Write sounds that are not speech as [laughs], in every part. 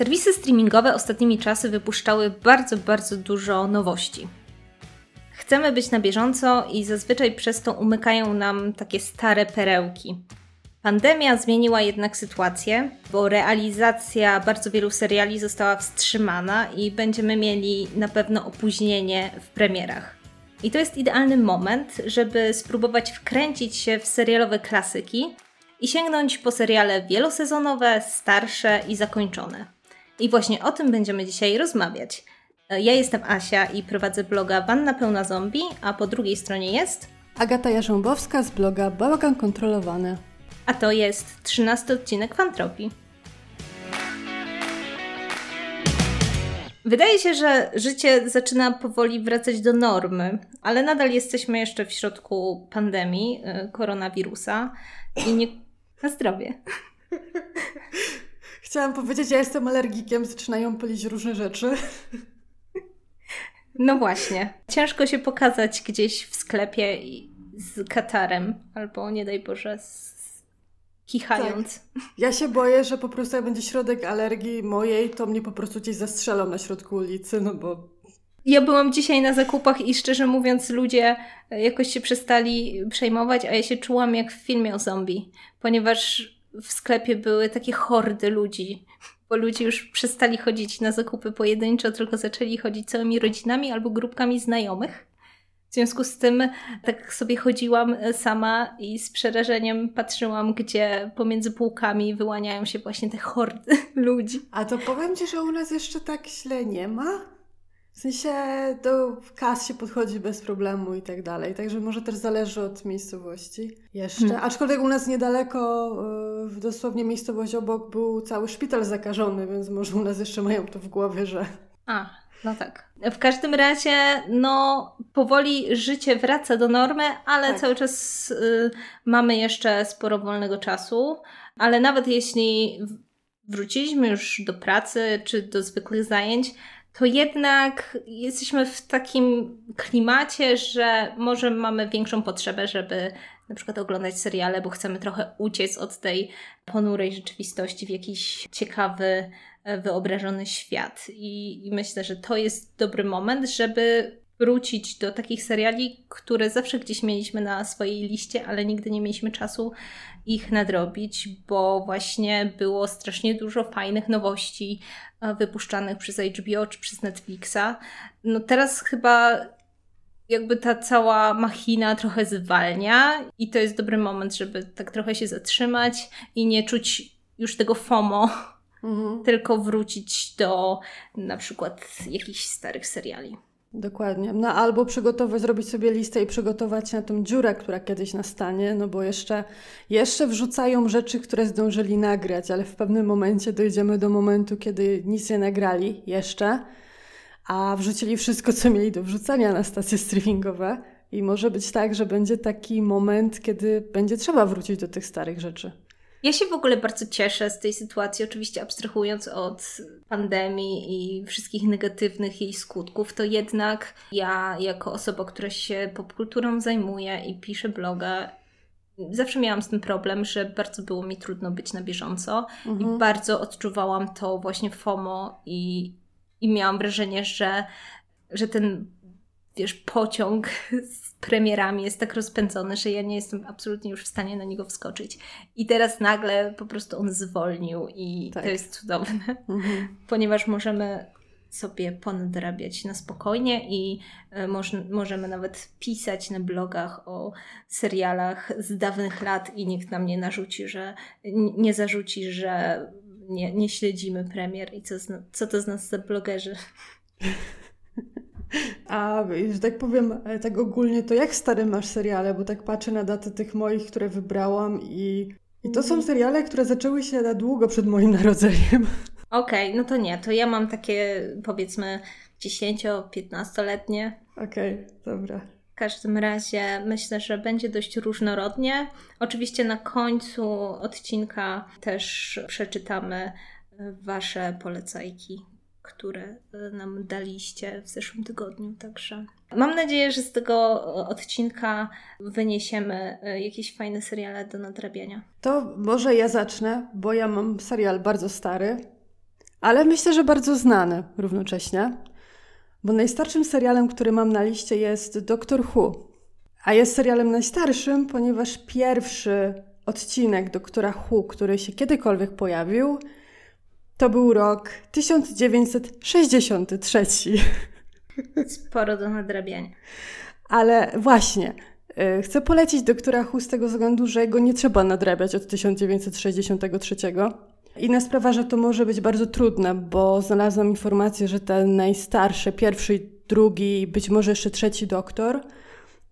Serwisy streamingowe ostatnimi czasy wypuszczały bardzo, bardzo dużo nowości. Chcemy być na bieżąco i zazwyczaj przez to umykają nam takie stare perełki. Pandemia zmieniła jednak sytuację, bo realizacja bardzo wielu seriali została wstrzymana i będziemy mieli na pewno opóźnienie w premierach. I to jest idealny moment, żeby spróbować wkręcić się w serialowe klasyki i sięgnąć po seriale wielosezonowe, starsze i zakończone. I właśnie o tym będziemy dzisiaj rozmawiać. Ja jestem Asia i prowadzę bloga Wanna Pełna Zombie, a po drugiej stronie jest Agata Jarząbowska z bloga Bałagan Kontrolowany. A to jest 13 odcinek Fantropii. Wydaje się, że życie zaczyna powoli wracać do normy, ale nadal jesteśmy jeszcze w środku pandemii y, koronawirusa i nie... na zdrowie. [laughs] Chciałam powiedzieć, ja jestem alergikiem, zaczynają polić różne rzeczy. No właśnie. Ciężko się pokazać gdzieś w sklepie z katarem, albo nie daj Boże, z kichając. Tak. Ja się boję, że po prostu jak będzie środek alergii mojej, to mnie po prostu gdzieś zastrzelą na środku ulicy, no bo... Ja byłam dzisiaj na zakupach i szczerze mówiąc ludzie jakoś się przestali przejmować, a ja się czułam jak w filmie o zombie, ponieważ w sklepie były takie hordy ludzi, bo ludzie już przestali chodzić na zakupy pojedynczo, tylko zaczęli chodzić całymi rodzinami albo grupkami znajomych. W związku z tym tak sobie chodziłam sama i z przerażeniem patrzyłam, gdzie pomiędzy półkami wyłaniają się właśnie te hordy [laughs] ludzi. A to powiem Ci, że u nas jeszcze tak źle nie ma. W sensie do kas się podchodzi bez problemu i tak dalej. Także może też zależy od miejscowości jeszcze. Hmm. Aczkolwiek u nas niedaleko, e, dosłownie miejscowość obok, był cały szpital zakażony, więc może u nas jeszcze mają to w głowie, że. A, no tak. W każdym razie, no, powoli życie wraca do normy, ale tak. cały czas y, mamy jeszcze sporo wolnego czasu. Ale nawet jeśli wróciliśmy już do pracy czy do zwykłych zajęć, to jednak jesteśmy w takim klimacie, że może mamy większą potrzebę, żeby na przykład oglądać seriale, bo chcemy trochę uciec od tej ponurej rzeczywistości w jakiś ciekawy, e, wyobrażony świat. I, I, myślę, że to jest dobry moment, żeby wrócić do takich seriali, które zawsze gdzieś mieliśmy na swojej liście, ale nigdy nie mieliśmy czasu ich nadrobić, bo właśnie było strasznie dużo fajnych nowości e, wypuszczanych przez HBO czy przez Netflixa. No teraz chyba jakby ta cała machina trochę zwalnia i to jest dobry moment, żeby tak trochę się zatrzymać i nie czuć już tego FOMO, mhm. tylko wrócić do na przykład jakichś starych seriali. Dokładnie. No albo przygotować, zrobić sobie listę i przygotować na tą dziurę, która kiedyś nastanie, no bo jeszcze, jeszcze wrzucają rzeczy, które zdążyli nagrać, ale w pewnym momencie dojdziemy do momentu, kiedy nic nie nagrali jeszcze, a wrzucili wszystko, co mieli do wrzucenia na stacje streamingowe. I może być tak, że będzie taki moment, kiedy będzie trzeba wrócić do tych starych rzeczy. Ja się w ogóle bardzo cieszę z tej sytuacji, oczywiście abstrahując od pandemii i wszystkich negatywnych jej skutków, to jednak ja, jako osoba, która się popkulturą zajmuje i pisze bloga, zawsze miałam z tym problem, że bardzo było mi trudno być na bieżąco mhm. i bardzo odczuwałam to właśnie FOMO i, i miałam wrażenie, że, że ten wiesz, pociąg [laughs] z premierami jest tak rozpędzony, że ja nie jestem absolutnie już w stanie na niego wskoczyć. I teraz nagle po prostu on zwolnił i tak. to jest cudowne, mhm. [laughs] ponieważ możemy sobie ponadrabiać na spokojnie i e, moż, możemy nawet pisać na blogach o serialach z dawnych lat i nikt nam nie narzuci, że nie zarzuci, że nie, nie śledzimy premier i co, co to z nas za blogerzy. [laughs] A że tak powiem, e, tak ogólnie, to jak stare masz seriale? Bo tak patrzę na daty tych moich, które wybrałam i, i to są mhm. seriale, które zaczęły się na długo przed moim [laughs] narodzeniem. Okej, okay, no to nie, to ja mam takie powiedzmy 10-15-letnie. Okej, okay, dobra. W każdym razie myślę, że będzie dość różnorodnie. Oczywiście na końcu odcinka też przeczytamy Wasze polecajki które e, nam daliście w zeszłym tygodniu. Także mam nadzieję, że z tego odcinka wyniesiemy e, jakieś fajne seriale do nadrabiania. To może ja zacznę, bo ja mam serial bardzo stary, Ale myślę, że bardzo znany równocześnie, bo najstarszym serialem, który mam na liście jest Doctor Who. A jest serialem najstarszym, ponieważ pierwszy odcinek Doktora Who, który się kiedykolwiek pojawił, to był rok 1963. Sporo do nadrabiania. Ale właśnie, y, chcę polecić Doktora Who z tego względu, że go nie trzeba nadrabiać od 1963. Inna sprawa, że to może być bardzo trudne, bo znalazłam informację, że ten najstarszy, pierwszy, drugi, być może jeszcze trzeci doktor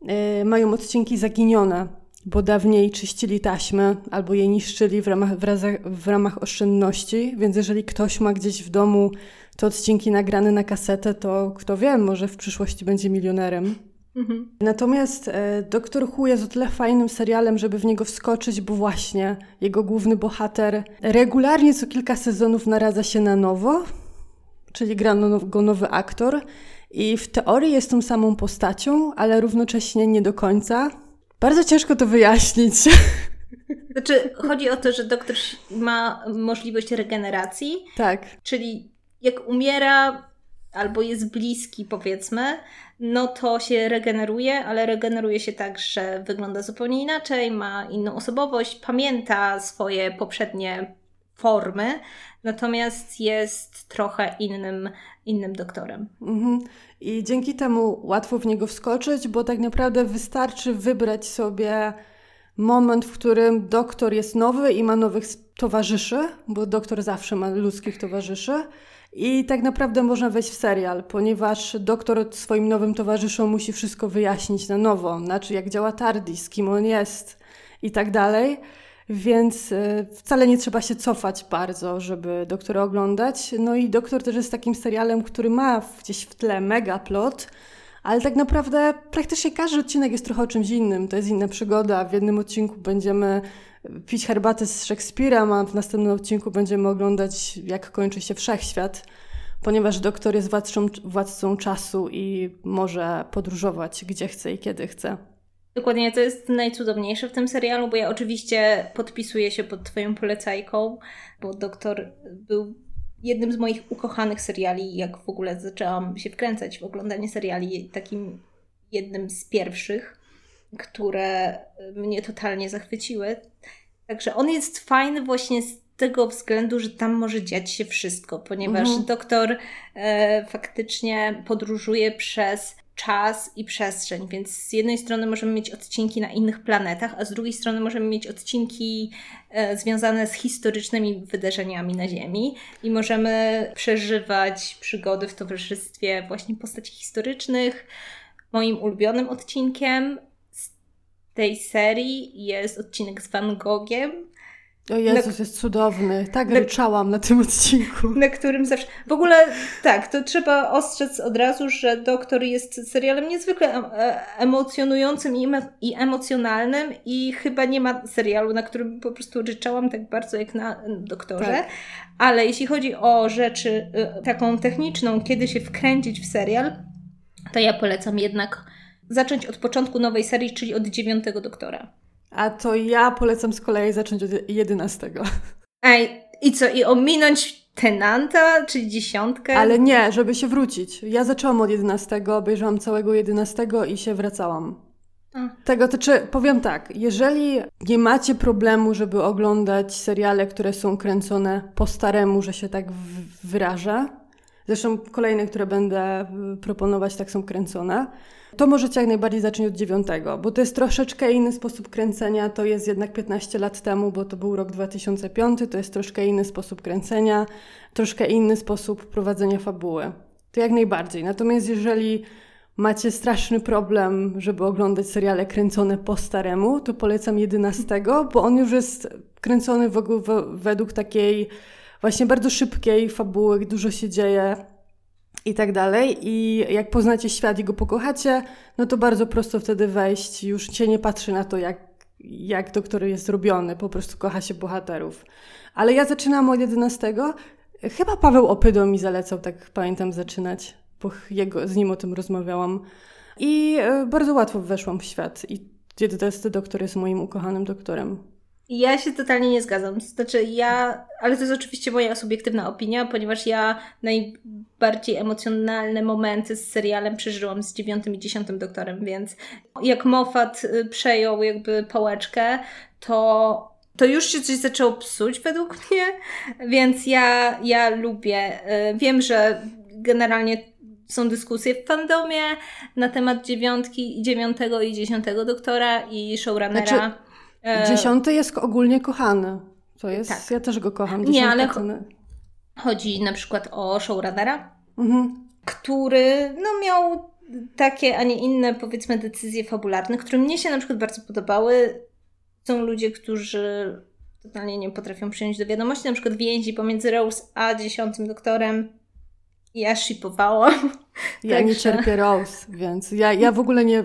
yy, mają odcinki zaginione, bo dawniej czyścili taśmy albo je niszczyli w ramach, w, razach, w ramach oszczędności, więc jeżeli ktoś ma gdzieś w domu te odcinki nagrane na kasetę, to kto wie, może w przyszłości będzie milionerem. Mhm. Natomiast e, Doktor Who jest o tyle fajnym serialem, żeby w niego wskoczyć, bo właśnie jego główny bohater regularnie co kilka sezonów naradza się na nowo, czyli gra go nowy aktor. I w teorii jest tą samą postacią, ale równocześnie nie do końca. Bardzo ciężko to wyjaśnić. [laughs] Znaczy, chodzi o to, że doktor ma możliwość regeneracji. Tak. Czyli jak umiera albo jest bliski, powiedzmy, no to się regeneruje, ale regeneruje się tak, że wygląda zupełnie inaczej, ma inną osobowość, pamięta swoje poprzednie formy, natomiast jest trochę innym, innym doktorem. Mhm. I dzięki temu łatwo w niego wskoczyć, bo tak naprawdę wystarczy wybrać sobie moment, w którym doktor jest nowy i ma nowych towarzyszy, bo doktor zawsze ma ludzkich towarzyszy i tak naprawdę można wejść w serial, ponieważ doktor swoim nowym towarzyszom musi wszystko wyjaśnić na nowo, znaczy jak działa TARDIS, kim on jest i tak dalej. Więc e, wcale nie trzeba się cofać bardzo, żeby doktora oglądać. No i doktor też jest takim serialem, który ma gdzieś w tle mega plot, ale tak naprawdę praktycznie każdy odcinek jest trochę o czymś innym. To jest inna przygoda. W jednym odcinku będziemy pić herbatę z Szekspirem, a w następnym odcinku będziemy oglądać, jak kończy się wszechświat, ponieważ doktor jest władcą, władcą czasu i może podróżować gdzie chce i kiedy chce. Dokładnie, to jest najcudowniejsze w tym serialu, bo ja oczywiście podpisuję się pod Twoją polecajką, bo doktor był jednym z moich ukochanych seriali, jak w ogóle zaczęłam się wkręcać w oglądanie seriali, takim jednym z pierwszych które mnie totalnie zachwyciły. Także on jest fajny właśnie z tego względu, że tam może dziać się wszystko, ponieważ mhm. doktor e, faktycznie podróżuje przez czas i przestrzeń, więc z jednej strony możemy mieć odcinki na innych planetach, a z drugiej strony możemy mieć odcinki e, związane z historycznymi wydarzeniami na Ziemi i możemy przeżywać przygody w towarzystwie właśnie postaci historycznych. Moim ulubionym odcinkiem tej serii jest odcinek z Van Gogiem. O Jezus, na, jest cudowny. Tak na, ryczałam na tym odcinku. Na którym zawsze... W ogóle tak, to trzeba ostrzec od razu, że Doktor jest serialem niezwykle e, emocjonującym i, i emocjonalnym i chyba nie ma serialu, na którym po prostu ryczałam tak bardzo jak na Doktorze. Tak. Ale jeśli chodzi o rzeczy e, taką techniczną, kiedy się wkręcić w serial, to ja polecam jednak zacząć od początku nowej serii, czyli od dziewiątego doktora. A to ja polecam z kolei zacząć od jedenastego. Ej, i co, i ominąć Tenanta, czyli dziesiątkę? Ale nie, żeby się wrócić. Ja zaczęłam od jedenastego, obejrzałam całego jedenastego i się wracałam. A. Tego to czy powiem tak, jeżeli nie macie problemu, żeby oglądać seriale, które są kręcone po staremu, że się tak wyrażę, zresztą kolejne, które będę proponować, tak są kręcone, to możecie jak najbardziej zacząć od dziewiątego, bo to jest troszeczkę inny sposób kręcenia. To jest jednak 15 lat temu, bo to był rok 2005, to jest troszkę inny sposób kręcenia, troszkę inny sposób prowadzenia fabuły. To jak najbardziej. Natomiast jeżeli macie straszny problem, żeby oglądać seriale kręcone po staremu, to polecam 11, bo on już jest kręcony według takiej właśnie bardzo szybkiej fabuły, dużo się dzieje i tak dalej. I jak poznacie świat i go pokochacie, no to bardzo prosto wtedy wejść. Już się nie patrzy na to, jak, jak doktor jest zrobiony, po prostu kocha się bohaterów. Ale ja zaczynam od 11. Chyba Paweł Opydo mi zalecał, tak pamiętam, zaczynać, bo jego, z nim o tym rozmawiałam. I e, bardzo łatwo weszłam w świat. I 11 doktor jest moim ukochanym doktorem. Ja się totalnie nie zgadzam. Znaczy, ja, ale to jest oczywiście moja subiektywna opinia, ponieważ ja najbardziej emocjonalne momenty z serialem przeżyłam z dziewiątym i dziesiątym doktorem, więc jak Moffat y, przejął jakby pałeczkę, to to już się coś zaczęło psuć według [laughs] mnie, więc ja, ja lubię. Y, wiem, że generalnie są dyskusje w fandomie na temat dziewiątki, dziewiątego i dziesiątego doktora i showrunnera. Znaczy, dziesiąty jest ogólnie kochany. To jest, tak. ja też go kocham. Nie, ale chodzi na przykład o showrunnera, mhm. który no, miał takie, a nie inne, powiedzmy, decyzje fabularne, które mnie się na przykład bardzo podobały. Są ludzie, którzy totalnie nie potrafią przyjąć do wiadomości, na przykład więzi pomiędzy Rose a dziesiątym doktorem ja shipowałam. Ja nie cierpię Rose, więc ja, ja w ogóle nie, y,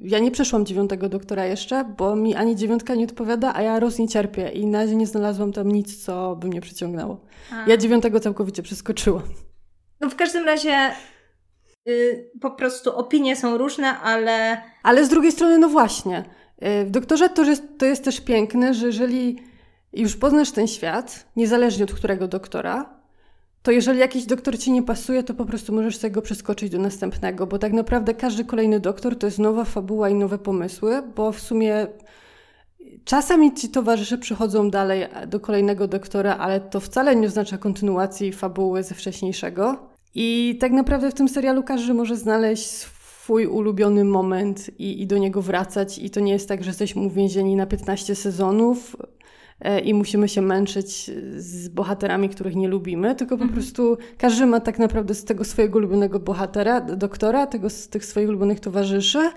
ja nie przeszłam dziewiątego doktora jeszcze, bo mi ani dziewiątka nie odpowiada, a ja Rose nie cierpię i na razie nie znalazłam tam nic, co by mnie przyciągnęło. A. Ja dziewiątego całkowicie przeskoczyłam. No w każdym razie y, po prostu opinie są różne, ale... Ale z drugiej strony, no właśnie, y, w doktorze to jest, to jest też piękne, że jeżeli już poznasz ten świat, niezależnie od którego doktora, to jeżeli jakiś doktor ci nie pasuje, to po prostu możesz sobie go przeskoczyć do następnego, bo tak naprawdę każdy kolejny doktor to jest nowa fabuła i nowe pomysły, bo w sumie czasami ci towarzysze przychodzą dalej do kolejnego doktora, ale to wcale nie oznacza kontynuacji fabuły ze wcześniejszego. I tak naprawdę w tym serialu każdy może znaleźć swój ulubiony moment i, i do niego wracać. I to nie jest tak, że jesteśmy uwięzieni na 15 sezonów, i musimy się męczyć z bohaterami, których nie lubimy, tylko po mhm. prostu każdy ma tak naprawdę z tego swojego ulubionego bohatera, doktora, tego, z tych swoich ulubionych towarzyszy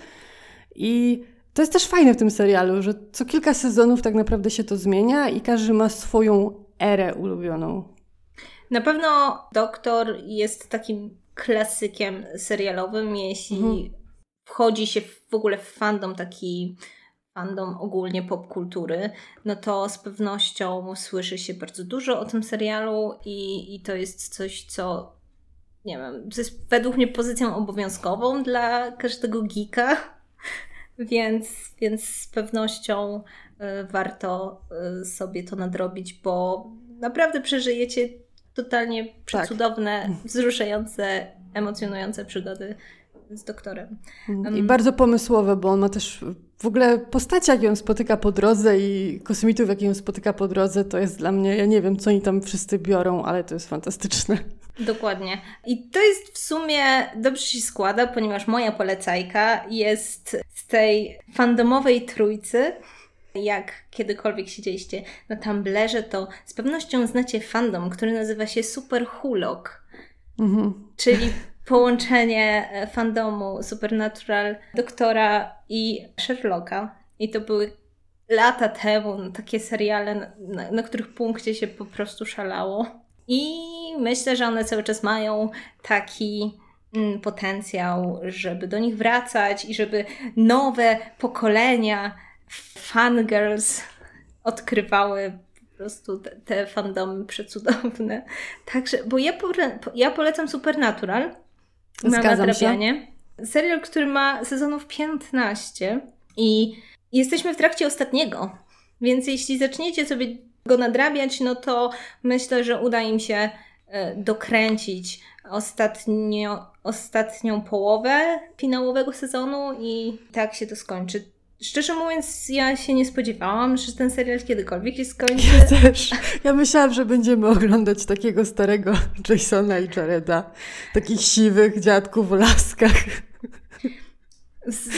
i to jest też fajne w tym serialu, że co kilka sezonów tak naprawdę się to zmienia i każdy ma swoją erę ulubioną. Na pewno Doktor jest takim klasykiem serialowym, jeśli mhm. wchodzi się w ogóle w fandom taki fandom ogólnie popkultury, no to z pewnością słyszy się bardzo dużo o tym serialu i, i to jest coś, co nie wiem, to jest według mnie pozycją obowiązkową dla każdego geeka, [laughs] więc, więc z pewnością y, warto y, sobie to nadrobić, bo naprawdę przeżyjecie totalnie przecudowne, tak. [laughs] wzruszające, emocjonujące przygody z doktorem. Mm, I bardzo pomysłowe, bo on ma też w ogóle postaci, jak ją spotyka po drodze i kosmitów, jak ją spotyka po drodze, to jest dla mnie, ja nie wiem, co oni tam wszyscy biorą, ale to jest fantastyczne. Dokładnie. I to jest w sumie dobrze się składa, ponieważ moja polecajka jest z tej fandomowej trójcy. Jak kiedykolwiek siedzieliście na Tumblerze, to z pewnością znacie fandom, który nazywa się Super Hulok. Mhm. Czyli połączenie e, fandomu Supernatural, Doktora i Sherlocka. I to były lata temu no, takie seriale, na, na których punkcie się po prostu szalało. I myślę, że one cały czas mają taki mm, potencjał, żeby do nich wracać i żeby nowe pokolenia fangirls odkrywały po prostu te, te fandomy przecudowne. Także, bo ja, ja polecam Supernatural, na nadrabianie. Się. Serial, który ma sezonów 15 i jesteśmy w trakcie ostatniego. Więc jeśli zaczniecie sobie go nadrabiać, no to myślę, że uda im się e, dokręcić ostatnio, ostatnią połowę finałowego sezonu i tak się to skończy. Szczerze mówiąc, ja się nie spodziewałam, że ten serial kiedykolwiek się skończy. Ja też. Ja myślałam, że będziemy oglądać takiego starego Jasona i Jareda. Takich siwych dziadków w laskach. Z,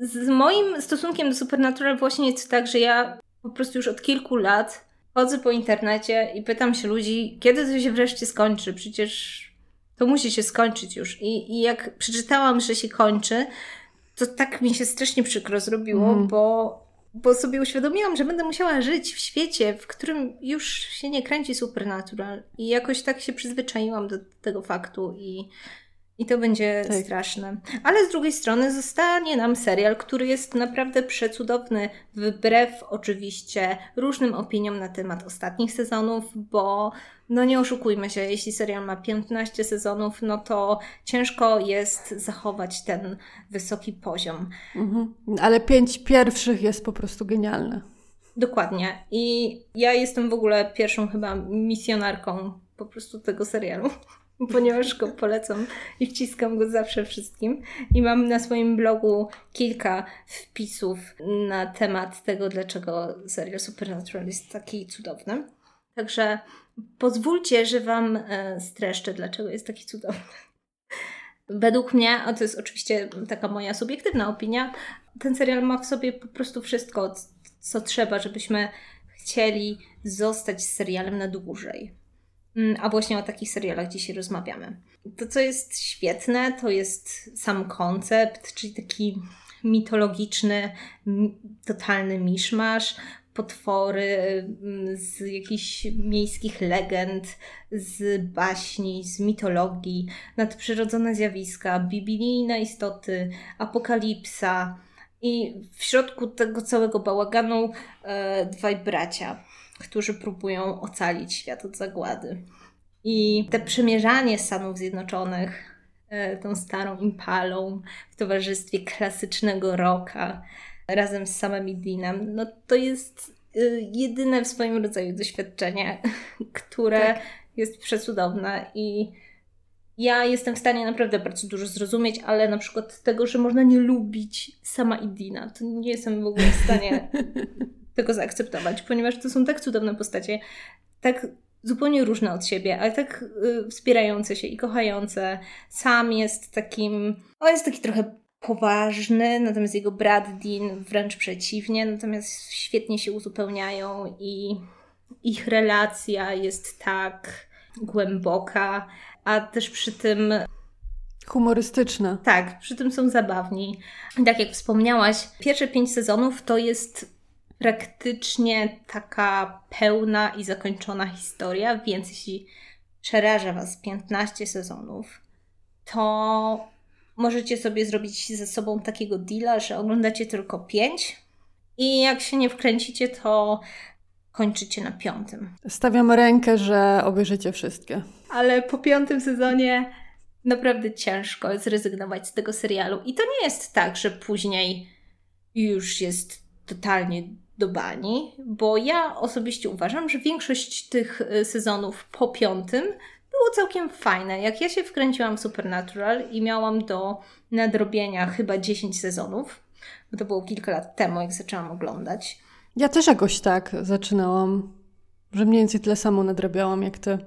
z, z moim stosunkiem do Supernatural właśnie jest tak, że ja po prostu już od kilku lat chodzę po internecie i pytam się ludzi, kiedy to się wreszcie skończy? Przecież to musi się skończyć już. I, i jak przeczytałam, że się kończy, to tak mi się strasznie przykro zrobiło, mm. bo, bo sobie uświadomiłam, że będę musiała żyć w świecie, w którym już się nie kręci Supernatural. I jakoś tak się przyzwyczaiłam do tego faktu i i to będzie tak. straszne. Ale z drugiej strony zostanie nam serial, który jest naprawdę przecudowny, wbrew oczywiście różnym opiniom na temat ostatnich sezonów, bo no nie oszukujmy się, jeśli serial ma 15 sezonów, no to ciężko jest zachować ten wysoki poziom. Mhm. Ale pięć pierwszych jest po prostu genialne. Dokładnie. I ja jestem w ogóle pierwszą chyba misjonarką po prostu tego serialu, ponieważ go polecam i wciskam go zawsze wszystkim. I mam na swoim blogu kilka wpisów na temat tego, dlaczego serial Supernatural jest taki cudowny. Także pozwólcie, że Wam e, streszczę, dlaczego jest taki cudowny. Według mnie, a to jest oczywiście taka moja subiektywna opinia, ten serial ma w sobie po prostu wszystko, co trzeba, żebyśmy chcieli zostać z serialem na dłużej. Mm, a właśnie o takich serialach dzisiaj rozmawiamy. To, co jest świetne, to jest sam koncept, czyli taki mitologiczny, totalny miszmasz, potwory mm, z jakichś miejskich legend, z baśni, z mitologii, nadprzyrodzone zjawiska, biblijne istoty, apokalipsa. I w środku tego całego bałaganu e, dwaj bracia, którzy próbują ocalić świat od zagłady. I te przemierzanie Stanów Zjednoczonych e, tą starą impalą w towarzystwie klasycznego rocka razem z samym Deanem, no to jest e, jedyne w swoim rodzaju doświadczenie, [laughs] które tak. jest przecudowne i ja jestem w stanie naprawdę bardzo dużo zrozumieć, ale na przykład tego, że można nie lubić sama Idina, to nie jestem w ogóle w stanie [laughs] tego zaakceptować, ponieważ to są tak cudowne postacie, tak zupełnie różne od siebie, ale tak y, wspierające się i kochające. Sam jest takim, o jest taki trochę poważny, natomiast jego brat Dean wręcz przeciwnie, natomiast świetnie się uzupełniają i ich relacja jest tak głęboka, a też przy tym humorystyczna. Tak, przy tym są zabawni. Tak jak wspomniałaś, pierwsze pięć sezonów to jest praktycznie taka pełna i zakończona historia, więc jeśli przeraża Was 15 sezonów, to możecie sobie zrobić ze sobą takiego deala, że oglądacie tylko 5 i jak się nie wkręcicie, to kończycie na piątym. Stawiam rękę, że obejrzycie wszystkie. Ale po piątym sezonie naprawdę ciężko zrezygnować z tego serialu. I to nie jest tak, że później już jest totalnie do bani, bo ja osobiście uważam, że większość tych y, sezonów po piątym było całkiem fajne. Jak ja się wkręciłam w Supernatural i miałam do nadrobienia chyba 10 sezonów, bo to było kilka lat temu, jak zaczęłam oglądać. Ja też jakoś tak zaczynałam, że mniej więcej tyle samo nadrabiałam jak ty.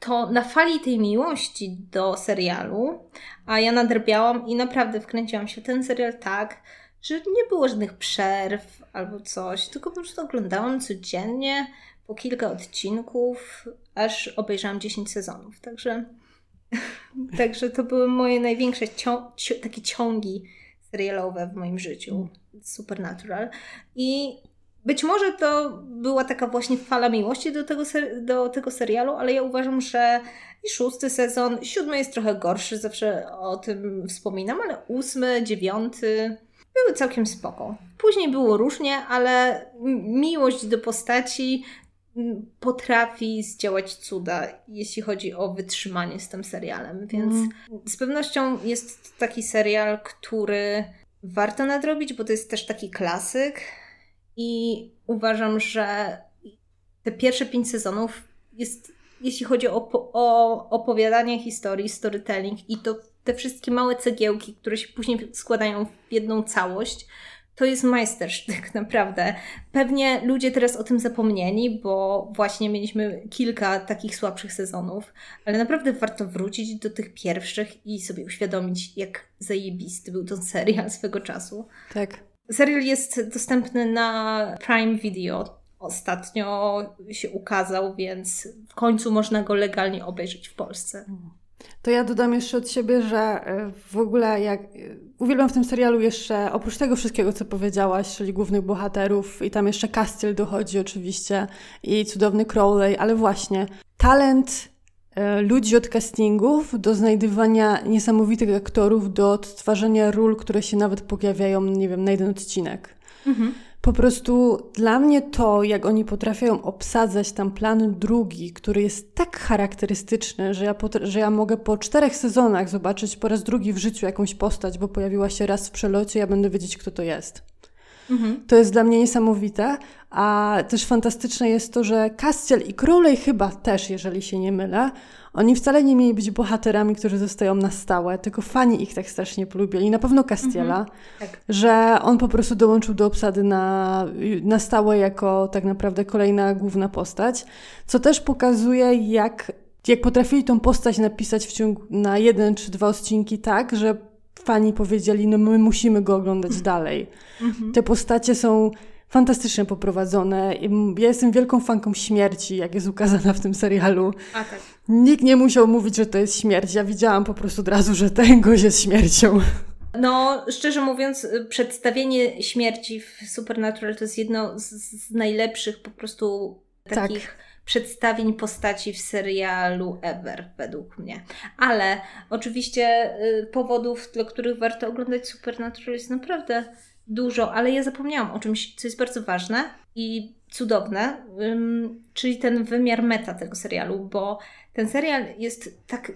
To na fali tej miłości do serialu, a ja nadrabiałam i naprawdę wkręciłam się w ten serial tak, że nie było żadnych przerw albo coś, tylko po prostu oglądałam codziennie po kilka odcinków, aż obejrzałam 10 sezonów. Także, [laughs] także to były moje największe cią takie ciągi serialowe w moim życiu. Supernatural. I być może to była taka właśnie fala miłości do tego, do tego serialu, ale ja uważam, że i szósty sezon, siódmy jest trochę gorszy, zawsze o tym wspominam, ale ósmy, dziewiąty były całkiem spoko. Później było różnie, ale miłość do postaci potrafi zdziałać cuda, jeśli chodzi o wytrzymanie z tym serialem. Więc mm. z pewnością jest to taki serial, który warto nadrobić, bo to jest też taki klasyk. I uważam, że te pierwsze pięć sezonów jest, jeśli chodzi o, o opowiadanie historii, storytelling i to te wszystkie małe cegiełki, które się później składają w jedną całość, to jest majstersztyk, [laughs] naprawdę. Pewnie ludzie teraz o tym zapomnieli, bo właśnie mieliśmy kilka takich słabszych sezonów, ale naprawdę warto wrócić do tych pierwszych i sobie uświadomić, jak zajebisty był ten serial swego czasu. Tak. Serial jest dostępny na Prime Video. Ostatnio się ukazał, więc w końcu można go legalnie obejrzeć w Polsce. To ja dodam jeszcze od siebie, że e, w ogóle jak e, uwielbiam w tym serialu jeszcze, oprócz tego wszystkiego, co powiedziałaś, czyli głównych bohaterów i tam jeszcze Castiel dochodzi oczywiście i cudowny Crowley, ale właśnie talent e, ludzi od castingów do znajdywania niesamowitych aktorów, do odtwarzania ról, które się nawet pojawiają, nie wiem, na jeden odcinek. Mhm. Po prostu dla mnie to, jak oni potrafią obsadzać tam plan drugi, który jest tak charakterystyczny, że ja, że ja mogę po czterech sezonach zobaczyć po raz drugi w życiu jakąś postać, bo pojawiła się raz w przelocie, ja będę wiedzieć, kto to jest. Mhm. To jest dla mnie niesamowite. A też fantastyczne jest to, że Castiel i Crowley chyba też, jeżeli się nie mylę, oni wcale nie mieli być bohaterami, którzy zostają na stałe, tylko fani ich tak strasznie polubili. Na pewno Castiela, mhm, tak. że on po prostu dołączył do obsady na, na stałe jako tak naprawdę kolejna główna postać, co też pokazuje, jak, jak potrafili tą postać napisać w ciągu na jeden czy dwa odcinki tak, że fani powiedzieli, no my musimy go oglądać dalej. Mhm. Te postacie są fantastycznie poprowadzone. Ja jestem wielką fanką śmierci, jak jest ukazana w tym serialu. A tak. Nikt nie musiał mówić, że to jest śmierć. Ja widziałam po prostu od razu, że ten gość jest śmiercią. No, szczerze mówiąc, przedstawienie śmierci w Supernatural to jest jedno z, z najlepszych po prostu takich tak. przedstawień postaci w serialu ever, według mnie. Ale oczywiście y, powodów, dla których warto oglądać Supernatural jest naprawdę dużo, ale ja zapomniałam o czymś, co jest bardzo ważne i cudowne, czyli ten wymiar meta tego serialu, bo ten serial jest tak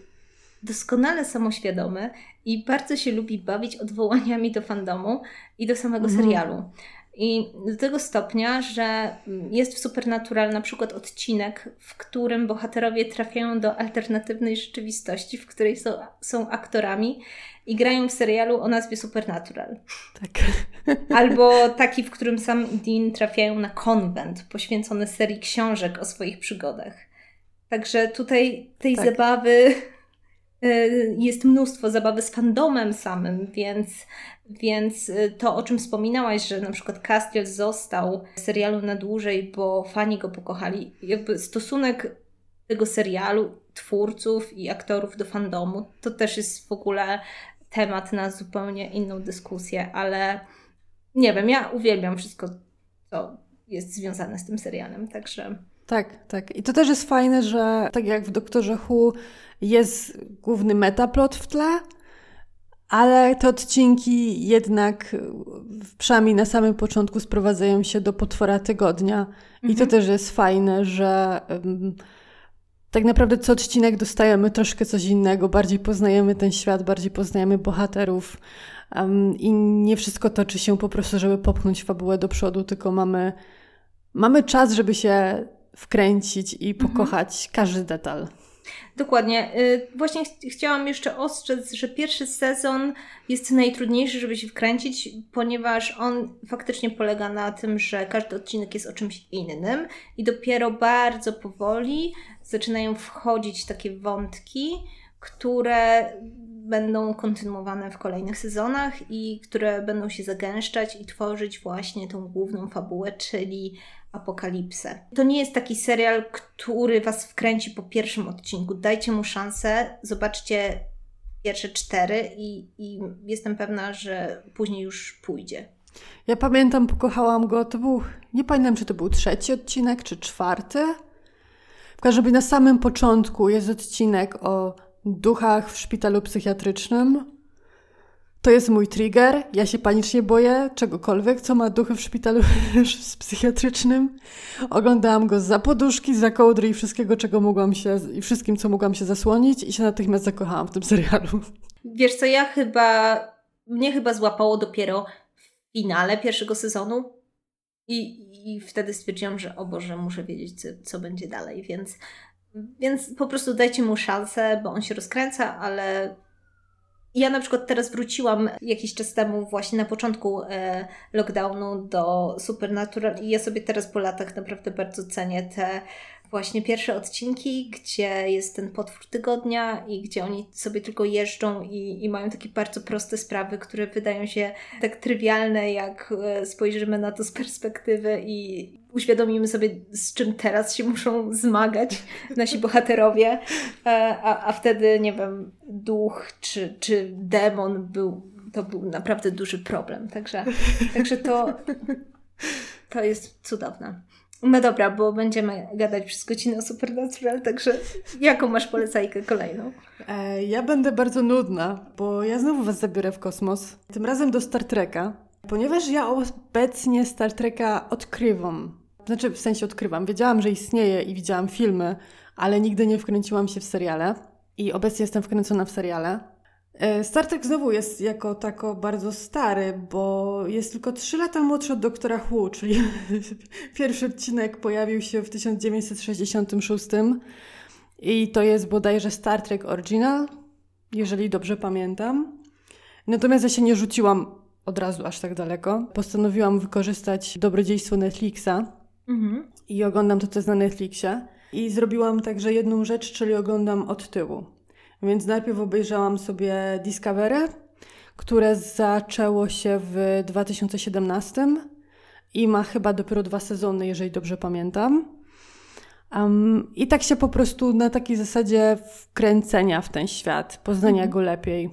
doskonale samoświadomy i bardzo się lubi bawić odwołaniami do fandomu i do samego mhm. serialu. I do tego stopnia, że jest w Supernatural na przykład odcinek, w którym bohaterowie trafiają do alternatywnej rzeczywistości, w której są, są aktorami i grają w serialu o nazwie Supernatural. Tak. [laughs] Albo taki, w którym sam Dean trafiają na konwent poświęcony serii książek o swoich przygodach. Także tutaj tej tak. zabawy y, jest mnóstwo zabawy z fandomem samym, więc, więc y, to, o czym wspominałaś, że na przykład Castiel został w serialu na dłużej, bo fani go pokochali, jakby stosunek tego serialu, twórców i aktorów do fandomu, to też jest w ogóle temat na zupełnie inną dyskusję, ale nie wiem, ja uwielbiam wszystko, co jest związane z tym serialem, także... Tak, tak. I to też jest fajne, że tak jak w Doktorze Who jest główny metaplot w tle, ale te odcinki jednak, przynajmniej na samym początku, sprowadzają się do potwora tygodnia. Mhm. I to mhm. też jest fajne, że um, tak naprawdę co odcinek dostajemy troszkę coś innego, bardziej poznajemy ten świat, bardziej poznajemy bohaterów. Um, I nie wszystko toczy się po prostu, żeby popchnąć fabułę do przodu, tylko mamy, mamy czas, żeby się wkręcić i mhm. pokochać mhm. każdy detal. Dokładnie. Y, właśnie ch chciałam jeszcze ostrzec, że pierwszy sezon jest najtrudniejszy, żeby się wkręcić, ponieważ on faktycznie polega na tym, że każdy odcinek jest o czymś innym i dopiero bardzo powoli zaczynają wchodzić takie wątki, które będą kontynuowane w kolejnych sezonach i które będą się zagęszczać i tworzyć właśnie tą główną fabułę, czyli apokalipsę. To nie jest taki serial, który Was wkręci po pierwszym odcinku. Dajcie mu szansę, zobaczcie pierwsze cztery i, i jestem pewna, że później już pójdzie. Ja pamiętam, pokochałam go, to był, nie pamiętam, czy to był trzeci odcinek, czy czwarty. W każdym razie na samym początku jest odcinek o duchach w szpitalu psychiatrycznym. To jest mój trigger. Ja się panicznie boję czegokolwiek, co ma duchy w szpitalu [laughs] psychiatrycznym. Oglądałam go za poduszki, za kołdry i wszystkiego, czego mogłam się, i wszystkim, co mogłam się zasłonić i się natychmiast zakochałam w tym serialu. Wiesz co, ja chyba, mnie chyba złapało dopiero w finale pierwszego sezonu i, i wtedy stwierdziłam, że o Boże, muszę wiedzieć, co, co będzie dalej, więc więc po prostu dajcie mu szansę, bo on się rozkręca, ale ja na przykład teraz wróciłam jakiś czas temu, właśnie na początku e, lockdownu do Supernatural i ja sobie teraz po latach naprawdę bardzo cenię te właśnie pierwsze odcinki, gdzie jest ten potwór tygodnia i gdzie oni sobie tylko jeżdżą i, i mają takie bardzo proste sprawy, które wydają się tak trywialne, jak e, spojrzymy na to z perspektywy i uświadomimy sobie, z czym teraz się muszą zmagać nasi bohaterowie, e, a, a wtedy, nie wiem, duch czy, czy demon był, to był naprawdę duży problem. Także, także to, to jest cudowne. No dobra, bo będziemy gadać przez godzinę o Supernatural, także jaką masz polecajkę kolejną? E, ja będę bardzo nudna, bo ja znowu Was zabiorę w kosmos. Tym razem do Star Treka, ponieważ ja obecnie Star Treka odkrywam. Znaczy, w sensie odkrywam. Wiedziałam, że istnieje i widziałam filmy, ale nigdy nie wkręciłam się w seriale. I obecnie jestem wkręcona w seriale. E, Star Trek znowu jest jako tako bardzo stary, bo jest tylko 3 lata młodszy od doktora Who, czyli [laughs] pierwszy odcinek pojawił się w 1966 i to jest bodajże Star Trek Original, jeżeli dobrze pamiętam. Natomiast ja się nie rzuciłam od razu aż tak daleko. Postanowiłam wykorzystać dobrodziejstwo Netflixa mhm. i oglądam to, co jest na Netflixie. I zrobiłam także jedną rzecz, czyli oglądam od tyłu. Więc najpierw obejrzałam sobie Discovery, które zaczęło się w 2017 i ma chyba dopiero dwa sezony, jeżeli dobrze pamiętam. Um, I tak się po prostu na takiej zasadzie wkręcenia w ten świat, poznania mhm. go lepiej.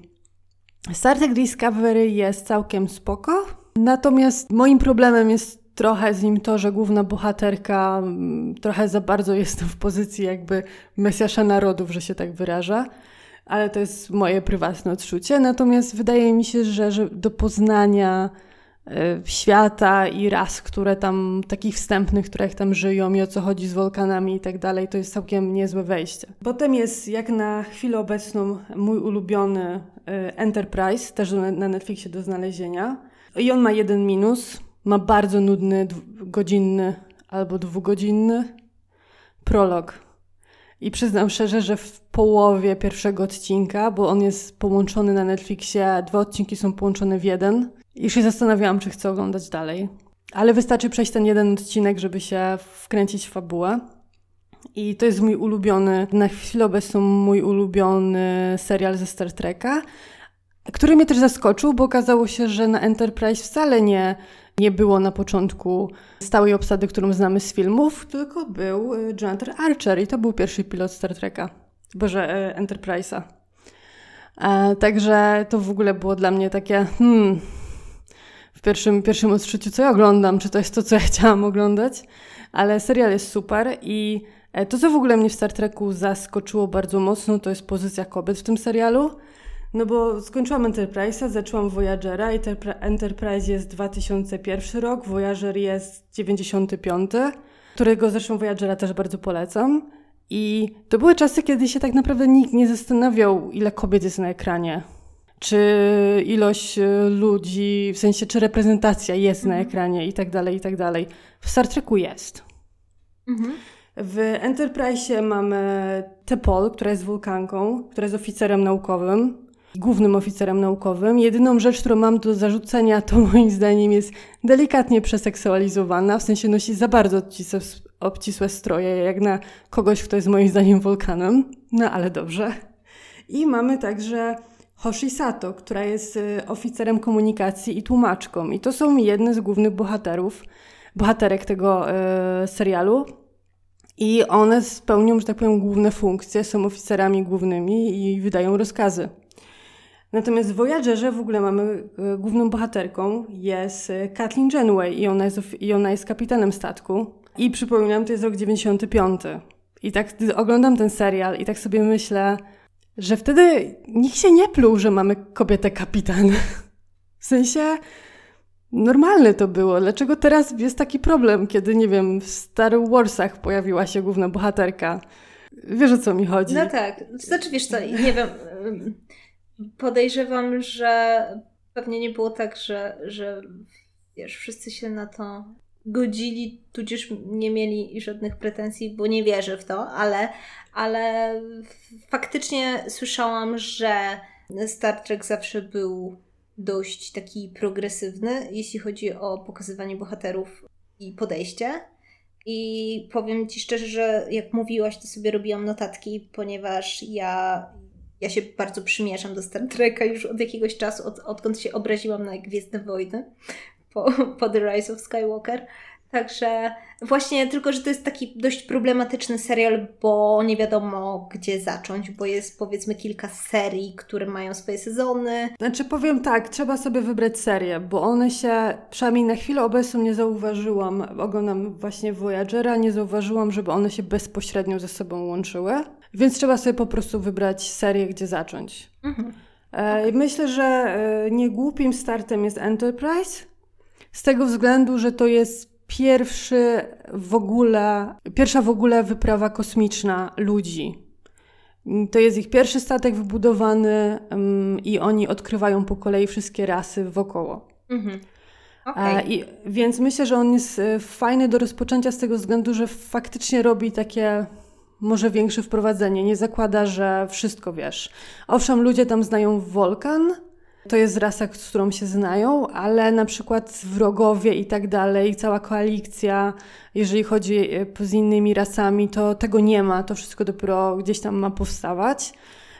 Star Trek Discovery jest całkiem spoko, natomiast moim problemem jest trochę z nim to, że główna bohaterka mm, trochę za bardzo jest w pozycji jakby mesjasza narodów, że się tak wyraża ale to jest moje prywatne odczucie. Natomiast wydaje mi się, że, że do poznania e, świata i ras, które tam, takich wstępnych, które tam żyją i o co chodzi z wulkanami i tak dalej, to jest całkiem niezłe wejście. Potem jest jak na chwilę obecną mój ulubiony e, Enterprise, też na Netflixie do znalezienia. I on ma jeden minus, ma bardzo nudny, godzinny albo dwugodzinny prolog i przyznam szczerze, że w połowie pierwszego odcinka, bo on jest połączony na Netflixie, dwa odcinki są połączone w jeden, i się zastanawiałam, czy chcę oglądać dalej. Ale wystarczy przejść ten jeden odcinek, żeby się wkręcić w fabułę. I to jest mój ulubiony, na chwilę obecną mój ulubiony serial ze Star Treka, który mnie też zaskoczył, bo okazało się, że na Enterprise wcale nie nie było na początku stałej obsady, którą znamy z filmów, tylko był y, Jonathan Archer i to był pierwszy pilot Star Treka, boże, y, Enterprise'a. E, także to w ogóle było dla mnie takie, hmm, w pierwszym, pierwszym odczuciu, co ja oglądam, czy to jest to, co ja [laughs] chciałam oglądać, ale serial jest super i e, to, co w ogóle mnie w Star Treku zaskoczyło bardzo mocno, to jest pozycja kobiet w tym serialu. No bo skończyłam Enterprise'a, zaczęłam Voyagera. Enterprise jest 2001 rok, Voyager jest 95, którego zresztą Voyagera też bardzo polecam. I to były czasy, kiedy się tak naprawdę nikt nie zastanawiał, ile kobiet jest na ekranie. Czy ilość e, ludzi, w sensie, czy reprezentacja jest mhm. na ekranie i tak dalej, i tak dalej. W Star Treku jest. Mhm. W Enterprise mamy Tepol, która jest wulkanką, która jest oficerem naukowym głównym oficerem naukowym. Jedyną rzecz, którą mam do zarzucenia, to moim zdaniem jest delikatnie przeseksualizowana, w sensie nosi za bardzo obcisłe, obcisłe stroje, jak na kogoś, kto jest moim zdaniem wulkanem. No ale dobrze. I mamy także Hoshi Sato, która jest y, oficerem komunikacji i tłumaczką. I to są jedne z głównych bohaterów, bohaterek tego y, serialu. I one spełnią, że tak powiem, główne funkcje, są oficerami głównymi i wydają rozkazy. Natomiast w Voyagerze w ogóle mamy e, główną bohaterką jest e, Kathleen Janeway i ona jest, i ona jest kapitanem statku. I przypominam, to jest rok 95. I tak oglądam ten serial i tak sobie myślę, że wtedy nikt się nie pluł, że mamy kobietę kapitan. W sensie normalne to było. Dlaczego teraz jest taki problem, kiedy, nie wiem, w Star Warsach pojawiła się główna bohaterka? Wiesz o co mi chodzi? No tak. Znaczy, wiesz co, nie wiem podejrzewam, że pewnie nie było tak, że, że wiesz, wszyscy się na to godzili, tudzież nie mieli żadnych pretensji, bo nie wierzę w to, ale, ale faktycznie słyszałam, że Star Trek zawsze był dość taki progresywny, jeśli chodzi o pokazywanie bohaterów i podejście. I powiem Ci szczerze, że jak mówiłaś, to sobie robiłam notatki, ponieważ ja ja się bardzo przymierzam do Star Treka już od jakiegoś czasu, od, odkąd się obraziłam na Gwiezdne Wojny po, po The Rise of Skywalker. Także właśnie tylko, że to jest taki dość problematyczny serial, bo nie wiadomo gdzie zacząć, bo jest powiedzmy kilka serii, które mają swoje sezony. Znaczy powiem tak, trzeba sobie wybrać serię, bo one się, przynajmniej na chwilę obecną nie zauważyłam, oglądam właśnie Voyagera, nie zauważyłam, żeby one się bezpośrednio ze sobą łączyły, więc trzeba sobie po prostu wybrać serię, gdzie zacząć. Mhm. E, okay. Myślę, że e, niegłupim startem jest Enterprise, z tego względu, że to jest pierwszy w ogóle, pierwsza w ogóle wyprawa kosmiczna ludzi. To jest ich pierwszy statek wybudowany um, i oni odkrywają po kolei wszystkie rasy wokoło. Mhm. Okay. I, więc myślę, że on jest e, fajny do rozpoczęcia z tego względu, że faktycznie robi takie może większe wprowadzenie. Nie zakłada, że wszystko wiesz. Owszem, ludzie tam znają Wolkan, to jest rasa, z którą się znają, ale na przykład wrogowie i tak dalej, cała koalicja, jeżeli chodzi e, z innymi rasami, to tego nie ma. To wszystko dopiero gdzieś tam ma powstawać.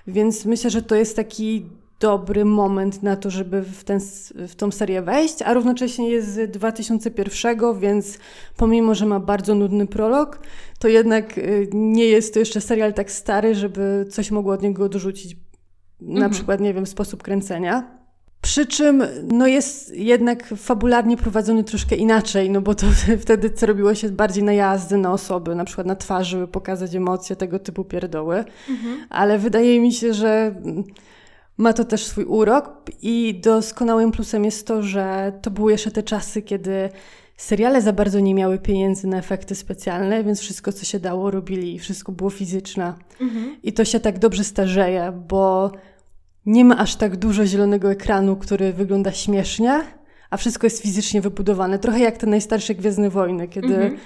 Więc myślę, że to jest taki dobry moment na to, żeby w, ten, w tą serię wejść, a równocześnie jest z 2001, więc pomimo, że ma bardzo nudny prolog, to jednak y, nie jest to jeszcze serial tak stary, żeby coś mogło od niego odrzucić. Na mhm. przykład, nie wiem, sposób kręcenia. Przy czym no jest jednak fabularnie prowadzony troszkę inaczej, no bo to [laughs] wtedy co robiło się bardziej na jazdy na osoby, na przykład na twarzy, pokazać emocje, tego typu pierdoły. Mhm. Ale wydaje mi się, że ma to też swój urok i doskonałym plusem jest to, że to były jeszcze te czasy, kiedy seriale za bardzo nie miały pieniędzy na efekty specjalne, więc wszystko, co się dało, robili i wszystko było fizyczne. Mhm. I to się tak dobrze starzeje, bo nie ma aż tak dużo zielonego ekranu, który wygląda śmiesznie, a wszystko jest fizycznie wybudowane. Trochę jak te najstarsze Gwiezdne Wojny, kiedy mhm.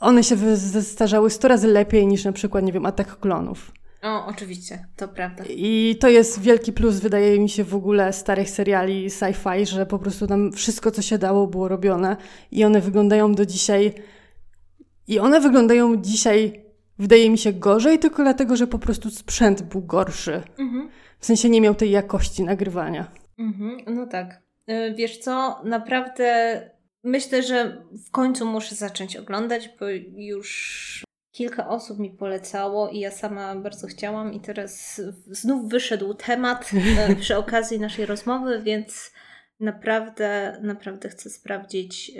one się zestarzały 100 razy lepiej niż na przykład, nie wiem, Atak Klonów. O, oczywiście, to prawda. I to jest wielki plus, wydaje mi się, w ogóle starych seriali sci-fi, że po prostu tam wszystko, co się dało, było robione i one wyglądają do dzisiaj. I one wyglądają dzisiaj, wydaje mi się, gorzej, tylko dlatego, że po prostu sprzęt był gorszy. Mhm. W sensie nie miał tej jakości nagrywania. Mhm, no tak. Y, wiesz co, naprawdę myślę, że w końcu muszę zacząć oglądać, bo już kilka osób mi polecało i ja sama bardzo chciałam i teraz znów wyszedł temat e, przy okazji naszej rozmowy, więc naprawdę, naprawdę chcę sprawdzić,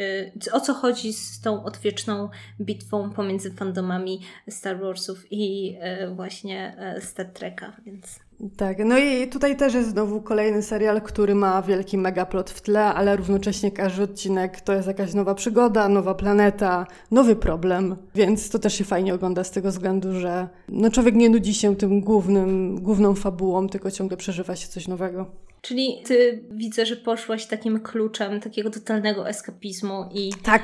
e, o co chodzi z tą odwieczną bitwą pomiędzy fandomami Star Warsów i e, właśnie Star Treka, więc tak, no i tutaj też jest znowu kolejny serial, który ma wielki megaplot w tle, ale równocześnie każdy odcinek to jest jakaś nowa przygoda, nowa planeta, nowy problem, więc to też się fajnie ogląda z tego względu, że no człowiek nie nudzi się tym głównym, główną fabułą, tylko ciągle przeżywa się coś nowego. Czyli ty widzę, że poszłaś takim kluczem takiego totalnego eskapizmu i tak.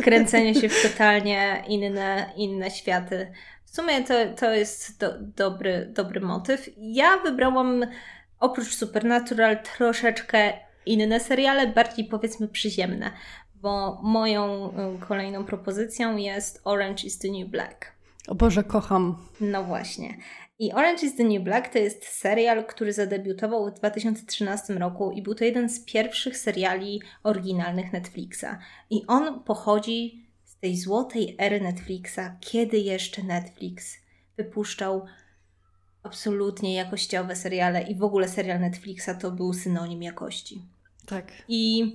wkręcenie się w [laughs] totalnie inne, inne światy. W sumie to, to jest do, dobry, dobry motyw. Ja wybrałam oprócz Supernatural troszeczkę inne seriale, bardziej powiedzmy przyziemne, bo moją y, kolejną propozycją jest Orange is the New Black. O Boże, kocham. No właśnie. I Orange is the New Black to jest serial, który zadebiutował w 2013 roku i był to jeden z pierwszych seriali oryginalnych Netflixa. I on pochodzi tej złotej ery Netflixa, kiedy jeszcze Netflix wypuszczał absolutnie jakościowe seriale i w ogóle serial Netflixa to był synonim jakości. Tak. I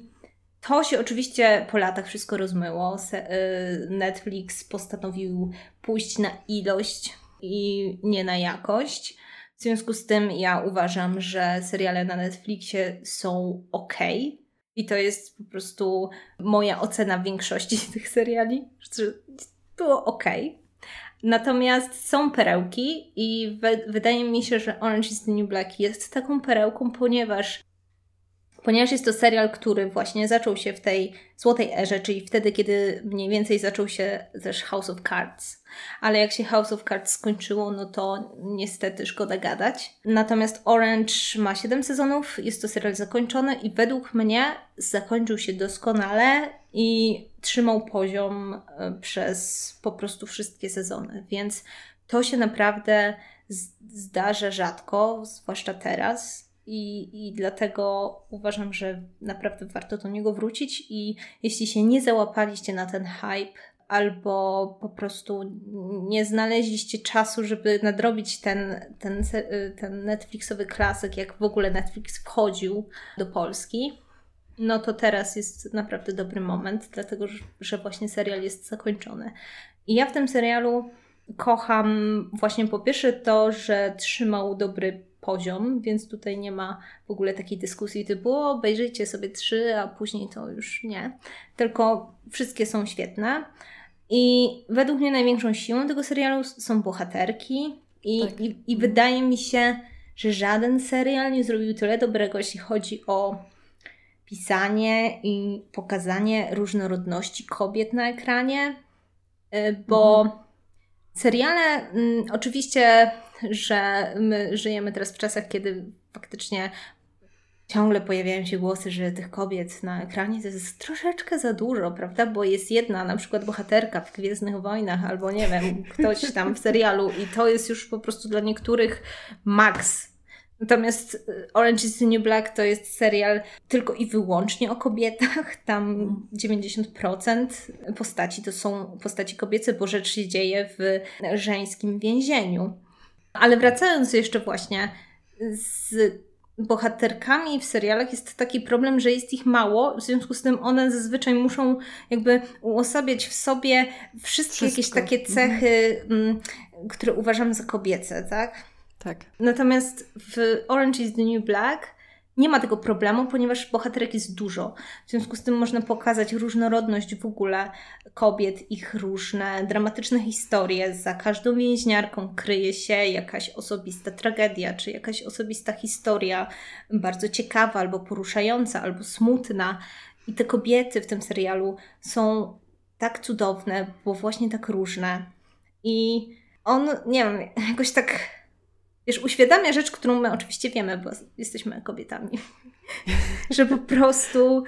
to się oczywiście po latach wszystko rozmyło. Y, Netflix postanowił pójść na ilość i nie na jakość. W związku z tym ja uważam, że seriale na Netflixie są ok, i to jest po prostu moja ocena większości [laughs] tych seriali, że było ok. Natomiast są perełki i wydaje mi się, że Orange is the New Black jest taką perełką, ponieważ ponieważ jest to serial, który właśnie zaczął się w tej złotej erze, czyli wtedy, kiedy mniej więcej zaczął się też House of Cards. Ale jak się House of Cards skończyło, no to niestety szkoda gadać. Natomiast Orange ma 7 sezonów, jest to serial zakończony i według mnie zakończył się doskonale i trzymał poziom e, przez po prostu wszystkie sezony. Więc to się naprawdę zdarza rzadko, zwłaszcza teraz i, I dlatego uważam, że naprawdę warto do niego wrócić. I jeśli się nie załapaliście na ten hype, albo po prostu nie znaleźliście czasu, żeby nadrobić ten, ten, ten Netflixowy klasyk, jak w ogóle Netflix wchodził do Polski, no to teraz jest naprawdę dobry moment, dlatego że właśnie serial jest zakończony. I ja w tym serialu kocham właśnie po pierwsze to, że trzymał dobry poziom, więc tutaj nie ma w ogóle takiej dyskusji typu obejrzyjcie sobie trzy, a później to już nie. Tylko wszystkie są świetne. I według mnie największą siłą tego serialu są bohaterki. I, tak. i, I wydaje mi się, że żaden serial nie zrobił tyle dobrego, jeśli chodzi o pisanie i pokazanie różnorodności kobiet na ekranie, y, bo mhm. seriale, mm, oczywiście, że my żyjemy teraz w czasach, kiedy faktycznie ciągle pojawiają się głosy, że tych kobiet na ekranie to jest troszeczkę za dużo, prawda? Bo jest jedna na przykład bohaterka w Gwiezdnych Wojnach albo nie wiem, ktoś tam w serialu i to jest już po prostu dla niektórych maks. Natomiast y, Orange is the New Black to jest serial tylko i wyłącznie o kobietach. Tam 90% postaci to są postaci kobiece, bo rzecz się dzieje w żeńskim więzieniu. Ale wracając jeszcze właśnie z bohaterkami w serialach jest taki problem, że jest ich mało, w związku z tym one zazwyczaj muszą jakby uosabiać w sobie wszystkie Wszystko. jakieś takie cechy, mhm. które uważam za kobiece, tak? Tak. Natomiast w Orange is the New Black nie ma tego problemu, ponieważ bohaterek jest dużo. W związku z tym można pokazać różnorodność w ogóle kobiet, ich różne dramatyczne historie. Za każdą więźniarką kryje się jakaś osobista tragedia, czy jakaś osobista historia, bardzo ciekawa, albo poruszająca, albo smutna. I te kobiety w tym serialu są tak cudowne, bo właśnie tak różne. I on, nie wiem, jakoś tak wiesz, uświadamia rzecz, którą my oczywiście wiemy, bo jesteśmy kobietami, [laughs] że po prostu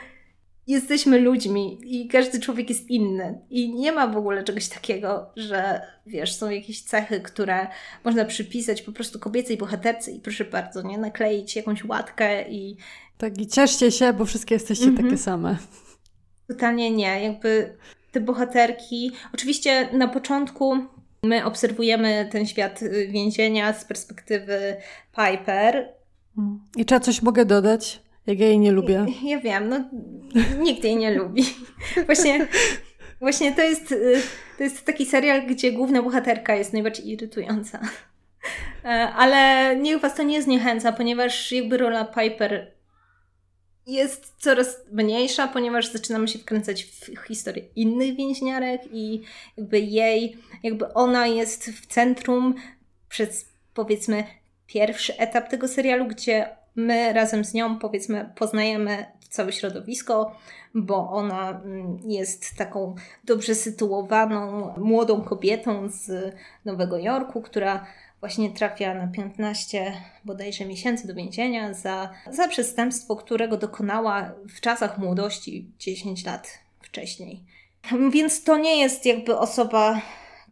jesteśmy ludźmi i każdy człowiek jest inny. I nie ma w ogóle czegoś takiego, że wiesz, są jakieś cechy, które można przypisać po prostu kobiecej bohaterce i proszę bardzo, nie? Nakleić jakąś łatkę i... Tak, i cieszcie się, bo wszystkie jesteście mm -hmm. takie same. Totalnie nie. Jakby te bohaterki... Oczywiście na początku My obserwujemy ten świat y, więzienia z perspektywy Piper. I czy ja coś mogę dodać? Jak ja jej nie lubię. Ja wiem, no nikt jej nie lubi. [laughs] Właśnie, właśnie to jest, y, to jest taki serial, gdzie główna bohaterka jest najbardziej irytująca. [laughs] E, ale niech was to nie zniechęca, ponieważ jakby rola Piper jest coraz mniejsza, ponieważ zaczynamy się wkręcać w historię innych więźniarek i jakby jej, jakby ona jest w centrum przez powiedzmy pierwszy etap tego serialu, gdzie my razem z nią powiedzmy poznajemy całe środowisko, bo ona mm, jest taką dobrze sytuowaną młodą kobietą z Nowego Jorku, która właśnie trafia na 15 bodajże miesięcy do więzienia za, za przestępstwo, którego dokonała w czasach młodości 10 lat wcześniej. Więc to nie jest jakby osoba,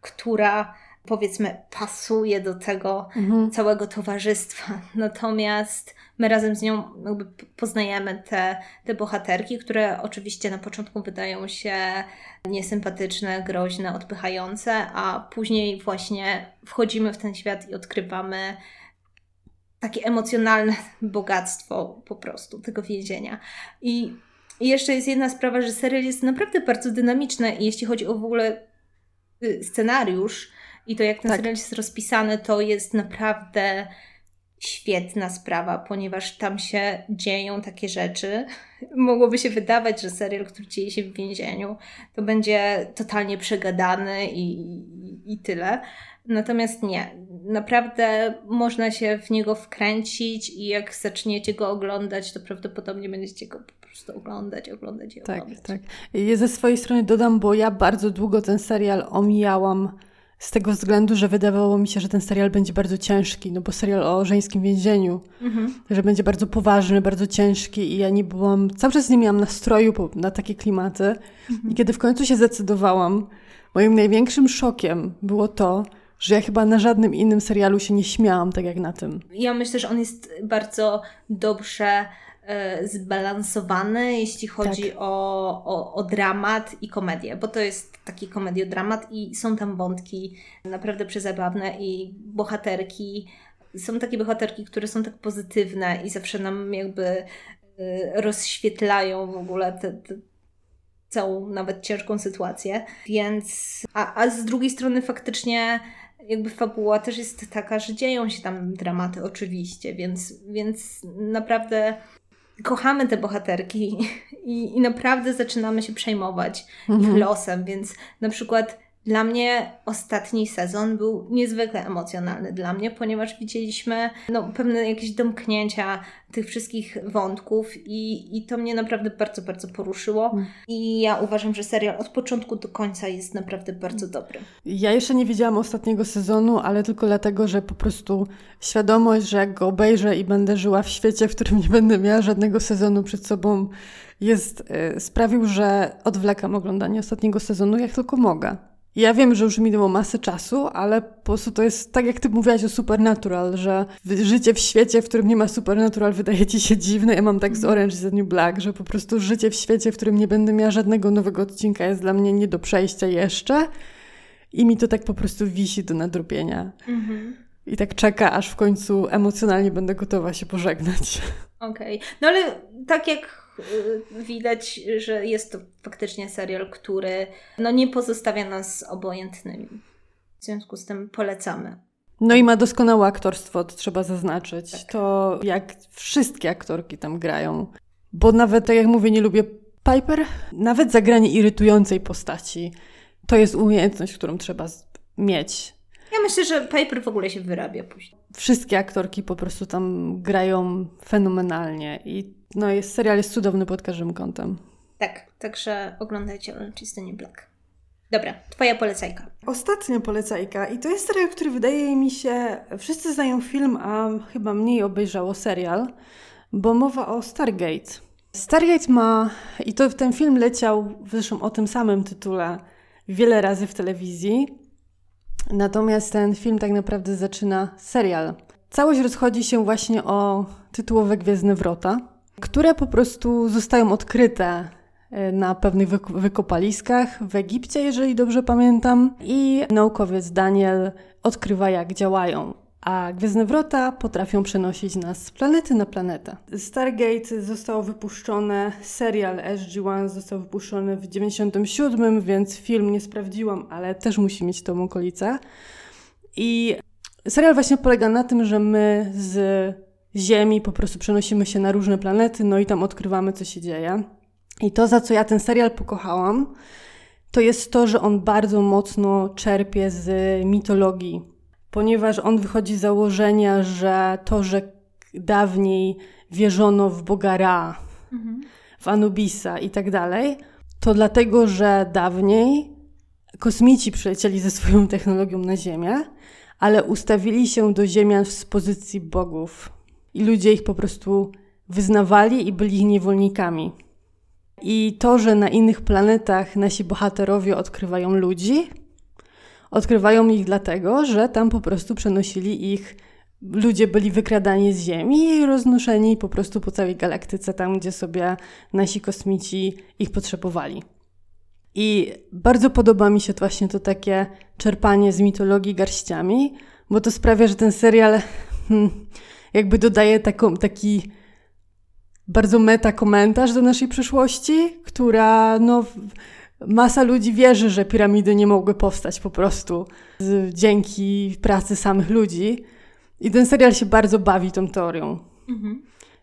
która powiedzmy pasuje do tego mhm. całego towarzystwa. [laughs] Natomiast my razem z nią jakby poznajemy te, te bohaterki, które oczywiście na początku wydają się niesympatyczne, groźne, odpychające, a później właśnie wchodzimy w ten świat i odkrywamy takie emocjonalne [laughs] bogactwo po prostu tego więzienia. I jeszcze jest jedna sprawa, że serial jest naprawdę bardzo dynamiczny i jeśli chodzi o w ogóle y, scenariusz i to jak ten tak. serial jest rozpisany, to jest naprawdę świetna sprawa, ponieważ tam się dzieją takie rzeczy. [laughs] Mogłoby się wydawać, że serial, który dzieje się w więzieniu, to będzie totalnie przegadany i, i, tyle. Natomiast nie. Naprawdę można się w niego wkręcić i jak zaczniecie go oglądać, to prawdopodobnie będziecie go po prostu oglądać, oglądać i tak, oglądać. Tak, tak. Ja ze swojej strony dodam, bo ja bardzo długo ten serial omijałam z tego względu, że wydawało mi się, że ten serial będzie bardzo ciężki, no bo serial o żeńskim więzieniu, mhm. że będzie bardzo poważny, bardzo ciężki i ja nie byłam, cały czas nie miałam nastroju na takie klimaty. Mhm. I kiedy w końcu się zdecydowałam, moim największym szokiem było to, że ja chyba na żadnym innym serialu się nie śmiałam tak jak na tym. Ja myślę, że on jest bardzo dobrze zbalansowany, jeśli chodzi tak. o, o, o, dramat i komedię, bo to jest taki komediodramat i są tam wątki naprawdę przezabawne i bohaterki. Są takie bohaterki, które są tak pozytywne i zawsze nam jakby e, rozświetlają w ogóle te, te całą nawet ciężką sytuację. Więc, a, a z drugiej strony faktycznie jakby fabuła też jest taka, że dzieją się tam dramaty oczywiście, więc, więc naprawdę kochamy te bohaterki i, i naprawdę zaczynamy się przejmować mhm. ich losem, więc na przykład Dla mnie ostatni sezon był niezwykle emocjonalny dla mnie, ponieważ widzieliśmy no, pewne jakieś domknięcia tych wszystkich wątków i, i to mnie naprawdę bardzo, bardzo poruszyło. Mm. I ja uważam, że serial od początku do końca jest naprawdę bardzo dobry. Ja jeszcze nie widziałam ostatniego sezonu, ale tylko dlatego, że po prostu świadomość, że jak go obejrzę i będę żyła w świecie, w którym nie będę miała żadnego sezonu przed sobą, jest, yy, sprawił, że odwlekam oglądanie ostatniego sezonu jak tylko mogę. Ja wiem, że już minęło masę czasu, ale po prostu to jest tak, jak ty mówiłaś o Supernatural, że życie w świecie, w którym nie ma Supernatural wydaje ci się dziwne. Ja mam tak z mhm. Orange is the New Black, że po prostu życie w świecie, w którym nie będę miała żadnego nowego odcinka jest dla mnie nie do przejścia jeszcze. I mi to tak po prostu wisi do nadrobienia. Mhm. I tak czeka, aż w końcu emocjonalnie będę gotowa się pożegnać. Okej. Okay. No ale tak jak widać, że jest to faktycznie serial, który no, nie pozostawia nas obojętnymi. W związku z tym polecamy. No i ma doskonałe aktorstwo, to trzeba zaznaczyć. Tak. To jak wszystkie aktorki tam grają. Bo nawet, tak jak mówię, nie lubię Piper, nawet zagranie irytującej postaci to jest umiejętność, którą trzeba mieć. Ja myślę, że Piper w ogóle się wyrabia później. Wszystkie aktorki po prostu tam grają fenomenalnie i no jest, serial jest cudowny pod każdym kątem. Tak, także oglądajcie Orange is the New Black. Dobra, twoja polecajka. Ostatnia polecajka i to jest serial, który wydaje mi się, wszyscy znają film, a chyba mniej obejrzało serial, bo mowa o Stargate. Stargate ma, i to ten film leciał zresztą o tym samym tytule wiele razy w telewizji, natomiast ten film tak naprawdę zaczyna serial. Całość rozchodzi się właśnie o tytułowe Gwiezdne Wrota, które po prostu zostają odkryte e, na pewnych wykopaliskach w Egipcie, jeżeli dobrze pamiętam, i naukowiec Daniel odkrywa, jak działają. A Gwiezdne Wrota potrafią przenosić nas z planety na planetę. Stargate zostało wypuszczone, serial SG-1 został wypuszczony w 97, więc film nie sprawdziłam, ale też musi mieć tą okolicę. I serial właśnie polega na tym, że my z Ziemi, po prostu przenosimy się na różne planety, no i tam odkrywamy, co się dzieje. I to, za co ja ten serial pokochałam, to jest to, że on bardzo mocno czerpie z mitologii, ponieważ on wychodzi z założenia, że to, że dawniej wierzono w Boga Ra, mhm. w Anubisa i tak dalej, to dlatego, że dawniej kosmici przylecieli ze swoją technologią na Ziemię, ale ustawili się do Ziemian z pozycji bogów i ludzie ich po prostu wyznawali i byli ich niewolnikami. I to, że na innych planetach nasi bohaterowie odkrywają ludzi, odkrywają ich dlatego, że tam po prostu przenosili ich, ludzie byli wykradani z Ziemi i roznoszeni po prostu po całej galaktyce, tam gdzie sobie nasi kosmici ich potrzebowali. I bardzo podoba mi się to właśnie to takie czerpanie z mitologii garściami, bo to sprawia, że ten serial. Hmm, jakby dodaje taką, taki bardzo meta komentarz do naszej przyszłości, która no, masa ludzi wierzy, że piramidy nie mogły powstać po prostu z, dzięki pracy samych ludzi. I ten serial się bardzo bawi tą teorią. Mhm.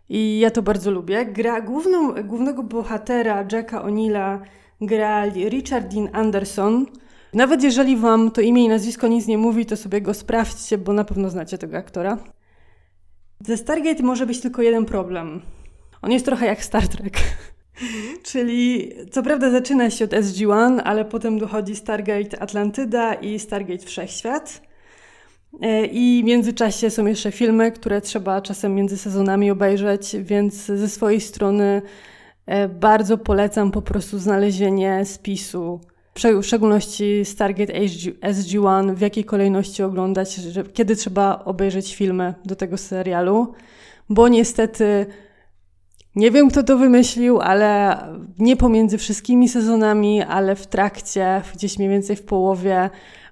I ja to bardzo lubię. Gra główną, głównego bohatera Jacka O'Neilla gra Richard Dean Anderson. Nawet jeżeli wam to imię i nazwisko nic nie mówi, to sobie go sprawdźcie, bo na pewno znacie tego aktora. Ze Stargate może być tylko jeden problem. On jest trochę jak Star Trek. [laughs] Czyli co prawda zaczyna się od SG-1, ale potem dochodzi Stargate Atlantyda i Stargate Wszechświat. E, I w międzyczasie są jeszcze filmy, które trzeba czasem między sezonami obejrzeć, więc ze swojej strony e, bardzo polecam po prostu znalezienie spisu w szczególności Stargate SG-1, w jakiej kolejności oglądać, że, kiedy trzeba obejrzeć filmy do tego serialu, bo niestety nie wiem, kto to wymyślił, ale nie pomiędzy wszystkimi sezonami, ale w trakcie, gdzieś mniej więcej w połowie,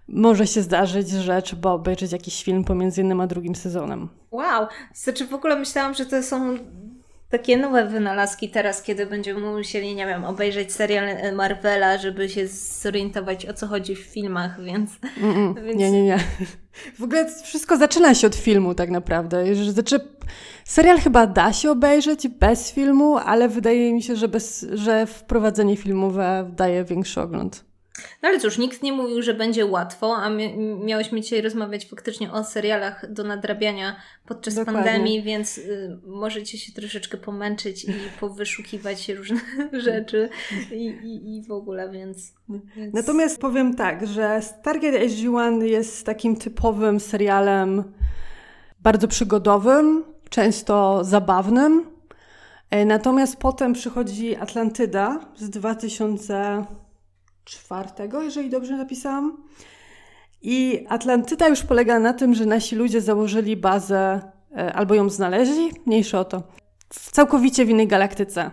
może się zdarzyć, że trzeba obejrzeć jakiś film pomiędzy jednym a drugim sezonem. Wow, znaczy w ogóle myślałam, że to są takie nowe wynalazki teraz, kiedy będziemy musieli, nie wiem, obejrzeć serial Marvela, żeby się zorientować o co chodzi w filmach, więc... Mm -mm, [laughs] więc... Nie, nie, nie. W ogóle wszystko zaczyna się od filmu tak naprawdę. Znaczy, serial chyba da się obejrzeć bez filmu, ale wydaje mi się, że, bez, że wprowadzenie filmowe daje większy ogląd. No ale cóż, nikt nie mówił, że będzie łatwo, a mi miałyśmy dzisiaj rozmawiać faktycznie o serialach do nadrabiania podczas Dokładnie. pandemii, więc y, możecie się troszeczkę pomęczyć i [laughs] powyszukiwać różne [laughs] rzeczy i, i, i w ogóle, więc, więc... Natomiast powiem tak, że Stargate SG-1 jest takim typowym serialem bardzo przygodowym, często zabawnym. E, natomiast potem przychodzi Atlantyda z 2004, jeżeli dobrze napisałam. I Atlantyda już polega na tym, że nasi ludzie założyli bazę e, albo ją znaleźli, mniejsze o to, w całkowicie w innej galaktyce.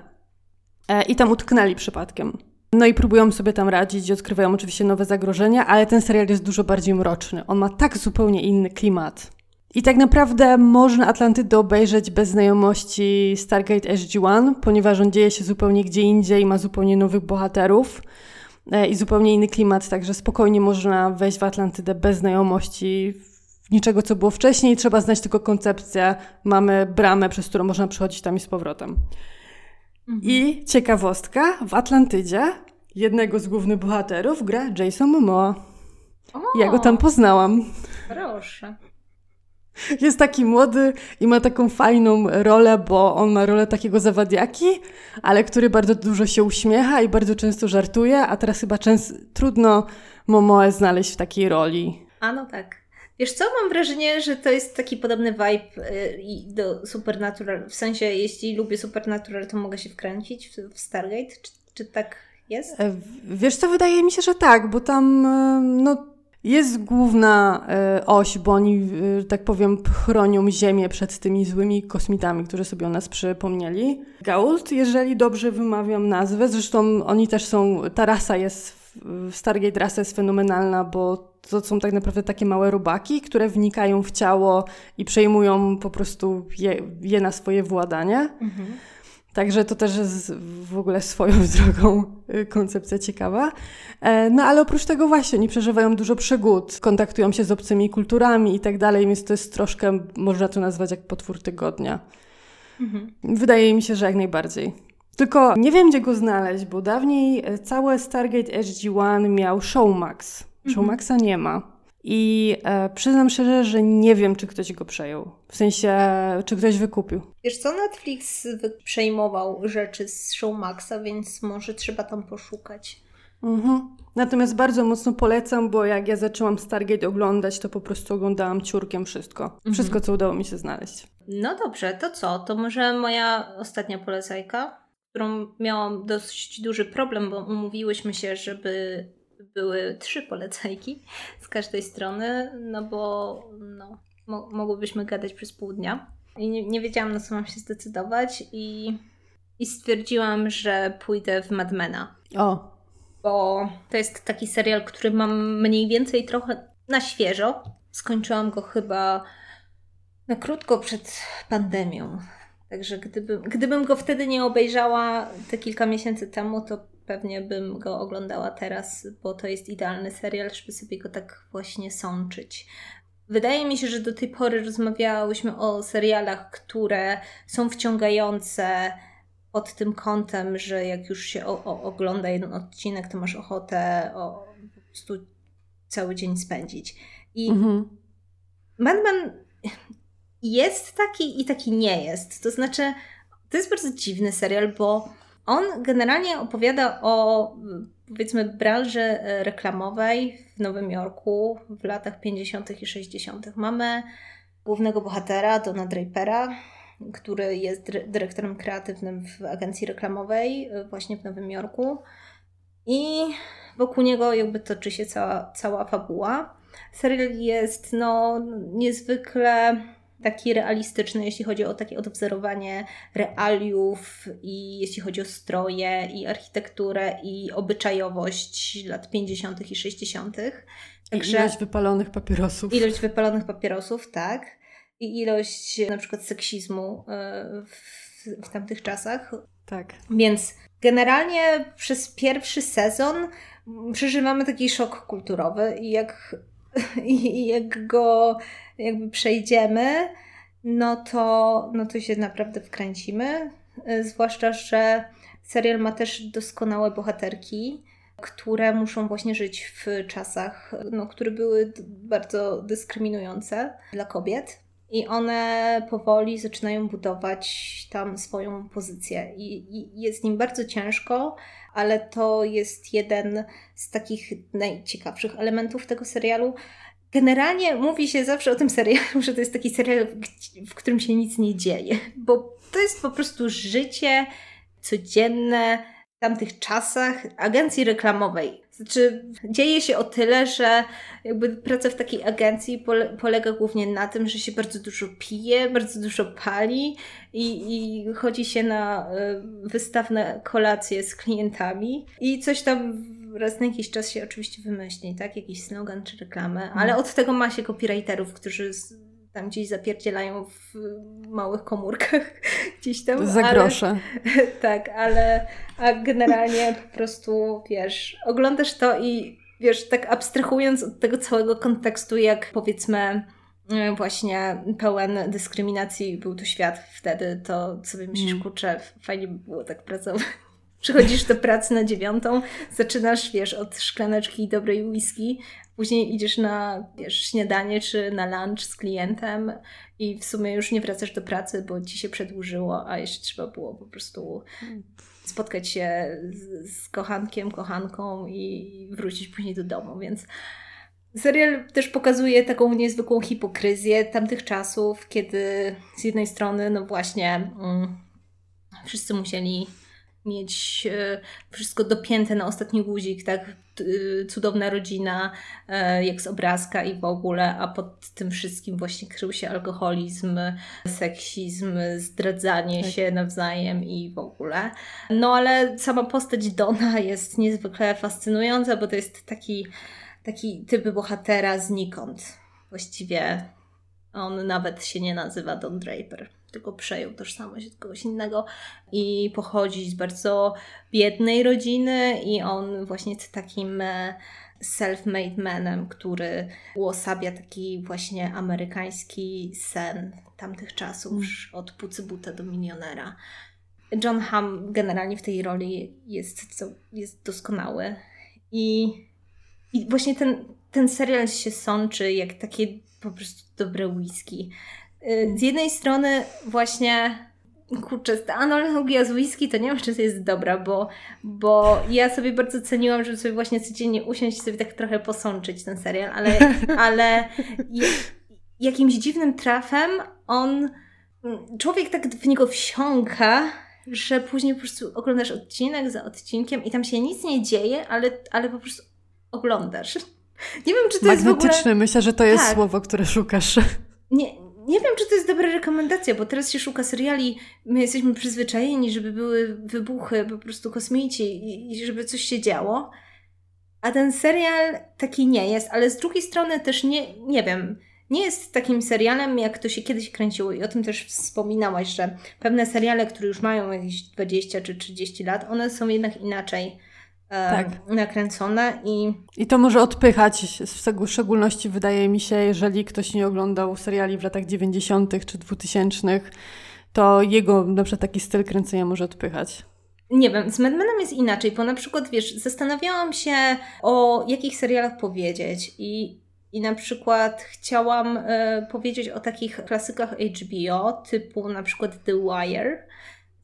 E, I tam utknęli przypadkiem. No i próbują sobie tam radzić i odkrywają oczywiście nowe zagrożenia, ale ten serial jest dużo bardziej mroczny. On ma tak zupełnie inny klimat. I tak naprawdę można Atlantydę obejrzeć bez znajomości Stargate SG-1, ponieważ on dzieje się zupełnie gdzie indziej, ma zupełnie nowych bohaterów i zupełnie inny klimat, także spokojnie można wejść w Atlantydę bez znajomości niczego, co było wcześniej. Trzeba znać tylko koncepcję. Mamy bramę, przez którą można przechodzić tam i z powrotem. Mhm. I ciekawostka, w Atlantydzie jednego z głównych bohaterów gra Jason Momoa. O, ja go tam poznałam. Proszę. [laughs] Jest taki młody i ma taką fajną rolę, bo on ma rolę takiego zawadiaki, ale który bardzo dużo się uśmiecha i bardzo często żartuje, a teraz chyba często trudno Momoe znaleźć w takiej roli. A no tak. Wiesz co, mam wrażenie, że to jest taki podobny vibe y, do Supernatural. W sensie, jeśli lubię Supernatural, to mogę się wkręcić w Stargate? Czy, czy tak jest? E, wiesz co, wydaje mi się, że tak, bo tam e, no, jest główna e, oś, bo oni, e, tak powiem, chronią Ziemię przed tymi złymi kosmitami, którzy sobie o nas przypomnieli. Gault, jeżeli dobrze wymawiam nazwę, zresztą oni też są, ta rasa jest, Stargate rasa jest fenomenalna, bo to są tak naprawdę takie małe robaki, które wnikają w ciało i przejmują po prostu je, je na swoje władanie. Mhm. Także to też jest w ogóle swoją [laughs] drogą y, koncepcja ciekawa. E, no ale oprócz tego właśnie oni przeżywają dużo przygód, kontaktują się z obcymi kulturami i tak dalej, więc to jest troszkę, można to nazwać jak potwór tygodnia. Mhm. Wydaje mi się, że jak najbardziej. Tylko nie wiem, gdzie go znaleźć, bo dawniej e, całe Stargate SG-1 miał Showmax. Mhm. Showmaxa nie ma. I e, przyznam szczerze, że nie wiem, czy ktoś go przejął. W sensie, czy ktoś wykupił. Wiesz co, Netflix przejmował rzeczy z Showmaxa, więc może trzeba tam poszukać. Mhm. Natomiast bardzo mocno polecam, bo jak ja zaczęłam Stargate oglądać, to po prostu oglądałam ciurkiem wszystko. Mhm. Wszystko, co udało mi się znaleźć. No dobrze, to co? To może moja ostatnia polecajka, którą miałam dość duży problem, bo umówiłyśmy się, żeby były trzy polecajki z każdej strony, no bo no, mo mogłybyśmy gadać przez pół dnia. I nie, nie, wiedziałam, na co mam się zdecydować i, i stwierdziłam, że pójdę w Madmena. O. Bo to jest taki serial, który mam mniej więcej trochę na świeżo. Skończyłam go chyba na krótko przed pandemią. Także gdybym, gdybym go wtedy nie obejrzała te kilka miesięcy temu, to pewnie bym go oglądała teraz, bo to jest idealny serial, żeby sobie go tak właśnie sączyć. Wydaje mi się, że do tej pory rozmawiałyśmy o serialach, które są wciągające pod tym kątem, że jak już się o, o, ogląda jeden odcinek, to masz ochotę o, po prostu cały dzień spędzić. I mhm. Madman jest taki i taki nie jest. To znaczy, to jest bardzo dziwny serial, bo on generalnie opowiada o powiedzmy branży e, reklamowej w Nowym Jorku w latach 50. i 60. Mamy głównego bohatera, Dona Drapera, który jest dyrektorem kreatywnym w agencji reklamowej e, właśnie w Nowym Jorku. I wokół niego jakby toczy się cała, cała fabuła. Serial jest no niezwykle taki realistyczny, jeśli chodzi o takie odwzorowanie realiów i jeśli chodzi o stroje i architekturę i obyczajowość lat 50. i 60. Także ilość wypalonych papierosów. Ilość wypalonych papierosów, tak. I ilość na przykład seksizmu e, w, w tamtych czasach. Tak. Więc generalnie przez pierwszy sezon przeżywamy taki szok kulturowy i jak, [laughs] i jak go jakby przejdziemy, no to, no to się naprawdę wkręcimy. E, zwłaszcza, że serial ma też doskonałe bohaterki. które muszą właśnie żyć w czasach, no, które były bardzo dyskryminujące dla kobiet. I one powoli zaczynają budować tam swoją pozycję. I, I, jest im bardzo ciężko, ale to jest jeden z takich najciekawszych elementów tego serialu. Generalnie mówi się zawsze o tym serialu, [laughs] że to jest taki serial, w którym się nic nie dzieje, bo to jest po prostu życie codzienne w tamtych czasach agencji reklamowej. Znaczy, dzieje się o tyle, że jakby praca w takiej agencji pole, polega głównie na tym, że się bardzo dużo pije, bardzo dużo pali i, i chodzi się na y, wystawne kolacje z klientami i coś tam raz na jakiś czas się oczywiście wymyśli, tak? Jakiś slogan czy reklamę, ale mhm. od tego ma się copywriterów, którzy tam gdzieś zapierdzielają w małych komórkach [laughs] gdzieś tam. Za grosze. [laughs] tak, ale a generalnie po prostu, wiesz, oglądasz to i wiesz, tak abstrahując od tego całego kontekstu, jak powiedzmy e, właśnie pełen dyskryminacji był to świat wtedy, to sobie myślisz, mm. kurczę, fajnie by było tak pracować. Przychodzisz do pracy na dziewiątą, zaczynasz, wiesz, od szklaneczki dobrej whisky, później idziesz na, wiesz, śniadanie czy na lunch z klientem i w sumie już nie wracasz do pracy, bo ci się przedłużyło, a jeszcze trzeba było po prostu spotkać się z, z kochankiem, kochanką i wrócić później do domu, więc Serial też pokazuje taką niezwykłą hipokryzję tamtych czasów, kiedy z jednej strony, no właśnie, mm, wszyscy musieli mieć e, wszystko dopięte na ostatni guzik, tak? Cudowna rodzina, e, jak z obrazka i w ogóle, a pod tym wszystkim właśnie krył się alkoholizm, seksizm, zdradzanie tak. się nawzajem i w ogóle. No ale sama postać Dona jest niezwykle fascynująca, bo to jest taki, taki typ bohatera znikąd. Właściwie on nawet się nie nazywa Don Draper tylko przejął tożsamość od kogoś innego i pochodzi z bardzo biednej rodziny i on właśnie jest takim e, self-made manem, który uosabia taki właśnie amerykański sen tamtych czasów, mm. od pucybuta do milionera. John Hamm generalnie w tej roli jest, jest doskonały i, i właśnie ten, ten serial się sączy jak takie po prostu dobre whisky. Y, z jednej strony właśnie kurczę, ta analogia z whisky to nie wiem, czy to jest dobra, bo, bo ja sobie bardzo ceniłam, żeby sobie właśnie codziennie usiąść i sobie tak trochę posączyć ten serial, ale, [laughs] ale jakimś dziwnym trafem on, człowiek tak w niego wsiąka, że później po prostu oglądasz odcinek za odcinkiem i tam się nic nie dzieje, ale, ale po prostu oglądasz. [laughs] Nie wiem, czy to jest w ogóle... myślę, że to jest tak. słowo, które szukasz. Nie, nie wiem, czy to jest dobra rekomendacja, bo teraz się szuka seriali. My jesteśmy przyzwyczajeni, żeby były wybuchy, po prostu kosmici i, żeby coś się działo. A ten serial taki nie jest, ale z drugiej strony też nie, nie wiem, nie jest takim serialem, jak to się kiedyś kręciło. I o tym też wspominałaś, że pewne seriale, które już mają jakieś 20 czy 30 lat, one są jednak inaczej tak. nakręcone i... I to może odpychać, w szczególności wydaje mi się, jeżeli ktoś nie oglądał seriali w latach 90. czy 2000, to jego na przykład taki styl kręcenia może odpychać. Nie wiem, z Mad Menem jest inaczej, bo na przykład, wiesz, zastanawiałam się o jakich serialach powiedzieć i, i na przykład chciałam y, powiedzieć o takich klasykach HBO, typu na przykład The Wire,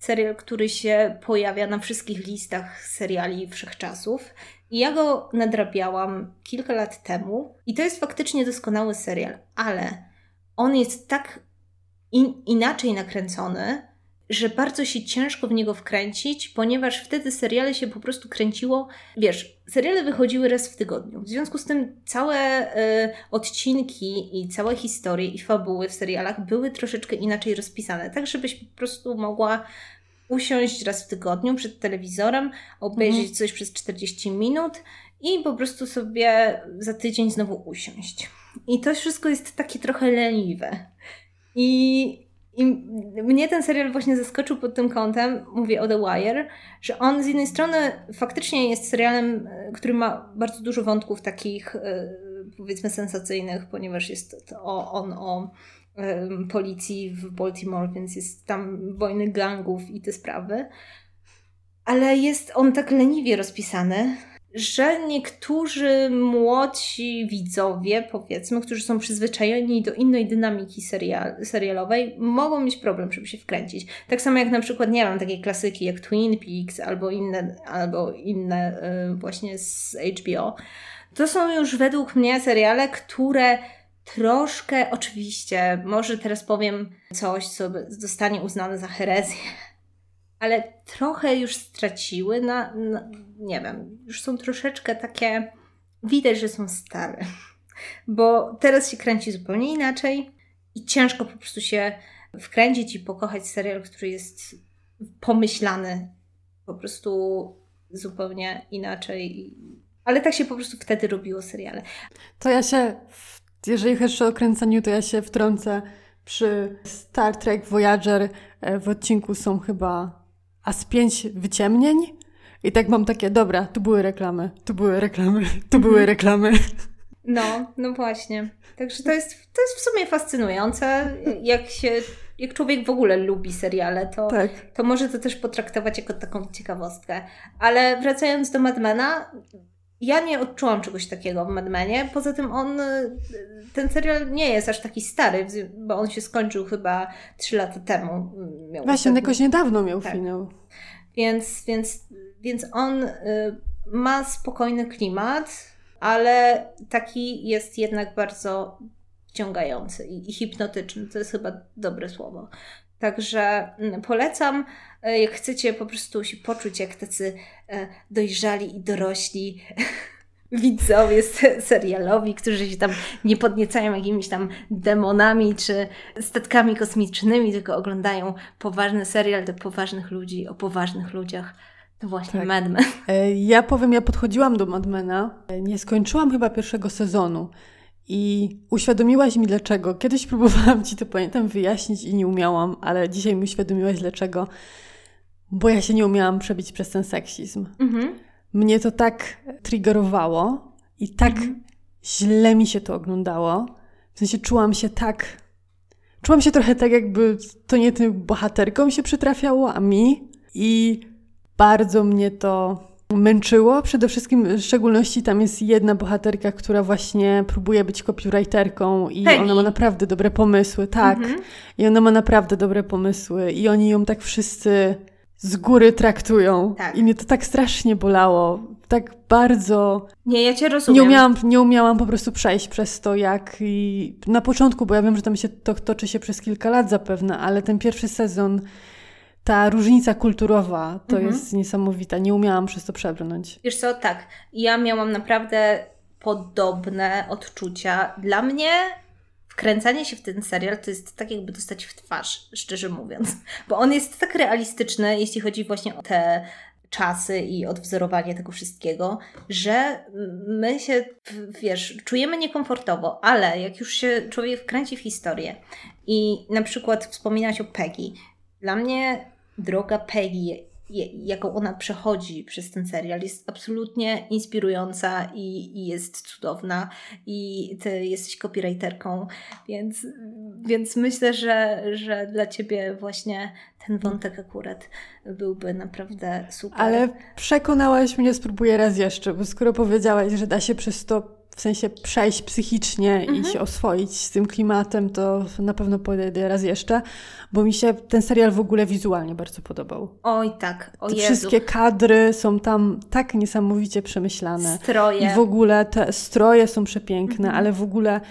serial, który się pojawia na wszystkich listach seriali wszechczasów. I ja go nadrabiałam kilka lat temu i to jest faktycznie doskonały serial, ale on jest tak in inaczej nakręcony, że bardzo się ciężko w niego wkręcić, ponieważ wtedy seriale się po prostu kręciło. Wiesz, seriale wychodziły raz w tygodniu. W związku z tym całe y, odcinki i całe historie i fabuły w serialach były troszeczkę inaczej rozpisane, tak żebyś po prostu mogła usiąść raz w tygodniu przed telewizorem, obejrzeć mhm. coś przez 40 minut i po prostu sobie za tydzień znowu usiąść. I to wszystko jest takie trochę leniwe. I, I mnie ten serial właśnie zaskoczył pod tym kątem, mówię o The Wire, że on z jednej strony faktycznie jest serialem, e, który ma bardzo dużo wątków takich e, powiedzmy sensacyjnych, ponieważ jest to on o policji w Baltimore, więc jest tam wojny gangów i te sprawy. Ale jest on tak leniwie rozpisany, że niektórzy młodsi widzowie, powiedzmy, którzy są przyzwyczajeni do innej dynamiki serial, serialowej, mogą mieć problem, żeby się wkręcić. Tak samo jak na przykład, nie wiem, takie klasyki jak Twin Peaks albo inne, albo inne y, właśnie z HBO. To są już według mnie seriale, które troszkę, oczywiście, może teraz powiem coś, co zostanie uznane za herezję, ale trochę już straciły na, na, nie wiem, już są troszeczkę takie, widać, że są stare, bo teraz się kręci zupełnie inaczej i ciężko po prostu się wkręcić i pokochać serial, który jest pomyślany po prostu zupełnie inaczej. Ale tak się po prostu wtedy robiło seriale. To ja się, jeżeli chodzi o kręceniu, to ja się wtrącę przy Star Trek Voyager e, w odcinku są chyba a z pięć wyciemnień. I tak mam takie, dobra, tu były reklamy, tu były reklamy, tu były mhm. reklamy. No, no właśnie. Także to jest, to jest w sumie fascynujące. Jak się, jak człowiek w ogóle lubi seriale, to, tak. to może to też potraktować jako taką ciekawostkę. Ale wracając do Madmana, ja nie odczułam czegoś takiego w Madmanie. Poza tym on, ten serial nie jest aż taki stary, bo on się skończył chyba 3 lata temu. Miał Właśnie, on jakoś niedawno miał tak. finał. Więc, więc, więc on y, ma spokojny klimat, ale taki jest jednak bardzo wciągający i, hipnotyczny. To jest chyba dobre słowo. Także mm, polecam, e, jak chcecie po prostu się poczuć jak tacy e, dojrzali i dorośli [laughs] widzowie serialowi, którzy się tam nie podniecają jakimiś tam demonami czy statkami kosmicznymi, tylko oglądają poważny serial do poważnych ludzi o poważnych ludziach. To właśnie tak. Mad Men. E, ja powiem, ja podchodziłam do Madmena. Nie skończyłam chyba pierwszego sezonu. I uświadomiłaś mi dlaczego. Kiedyś [laughs] próbowałam ci to pamiętam wyjaśnić i nie umiałam, ale dzisiaj mi uświadomiłaś dlaczego. Bo ja się nie umiałam przebić przez ten seksizm. Mhm. Mnie to tak triggerowało i tak mhm. źle mi się to oglądało. W sensie czułam się tak. Czułam się trochę tak, jakby to nie tym bohaterkom się przytrafiało, a mi. I bardzo mnie to męczyło. Przede wszystkim, w szczególności tam jest jedna bohaterka, która właśnie próbuje być copywriterką i ona ma naprawdę dobre pomysły. Tak. Mhm. I ona ma naprawdę dobre pomysły i oni ją tak wszyscy z góry traktują. Tak. I mnie to tak strasznie bolało. Tak bardzo. Nie, ja cię rozumiem. Nie umiałam, nie umiałam po prostu przejść przez to, jak i na początku, bo ja wiem, że tam się to toczy się przez kilka lat zapewne, ale ten pierwszy sezon ta różnica kulturowa to mhm. jest niesamowita. Nie umiałam przez to przebrnąć. Wiesz co, tak. Ja miałam naprawdę podobne odczucia. Dla mnie wkręcanie się w ten serial to jest tak jakby dostać w twarz, szczerze mówiąc. Bo on jest tak realistyczny, jeśli chodzi właśnie o te czasy i odwzorowanie tego wszystkiego, że my się, wiesz, czujemy niekomfortowo, ale jak już się człowiek wkręci w historię i na przykład wspominać o Peggy, dla mnie droga Peggy, jaką ona przechodzi przez ten serial, jest absolutnie inspirująca i, i jest cudowna. I ty jesteś copywriterką, więc, więc myślę, że, że dla ciebie właśnie ten wątek akurat byłby naprawdę super. Ale przekonałaś mnie, spróbuję raz jeszcze, bo skoro powiedziałaś, że da się przez to w sensie przejść psychicznie mhm. i się oswoić z tym klimatem, to na pewno podejdę raz jeszcze, bo mi się ten serial w ogóle wizualnie bardzo podobał. Oj tak, o te Wszystkie kadry są tam tak niesamowicie przemyślane. Stroje. I w ogóle te stroje są przepiękne, mhm. ale w ogóle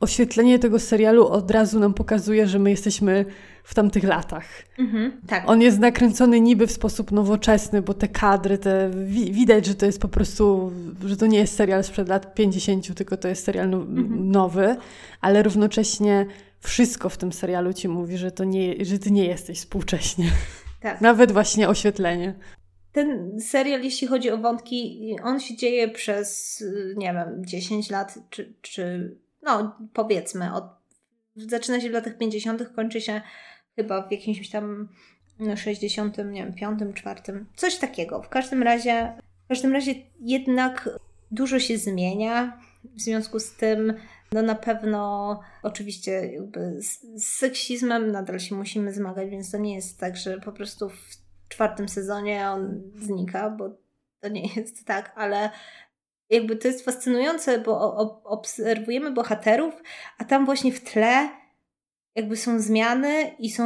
oświetlenie tego serialu od razu nam pokazuje, że my jesteśmy w tamtych latach. Mhm, tak. On jest nakręcony niby w sposób nowoczesny, bo te kadry, te, wi widać, że to jest po prostu, że to nie jest serial sprzed lat 50, tylko to jest serial no mhm. nowy, ale równocześnie wszystko w tym serialu ci mówi, że, to nie, że ty nie jesteś współcześnie. Tak. [laughs] Nawet właśnie oświetlenie. Ten serial, jeśli chodzi o wątki, on się dzieje przez, nie wiem, 10 lat, czy, czy no powiedzmy, od, zaczyna się w latach 50., kończy się chyba w jakimś tam 60, no, nie wiem, 5, 4, coś takiego. W każdym razie, w każdym razie jednak dużo się zmienia. W związku z tym, no na pewno oczywiście jakby z, z seksizmem nadal się musimy zmagać, więc to nie jest tak, że po prostu w czwartym sezonie on znika, bo to nie jest tak, ale jakby to jest fascynujące, bo obserwujemy bohaterów, a tam właśnie w tle jakby są zmiany i są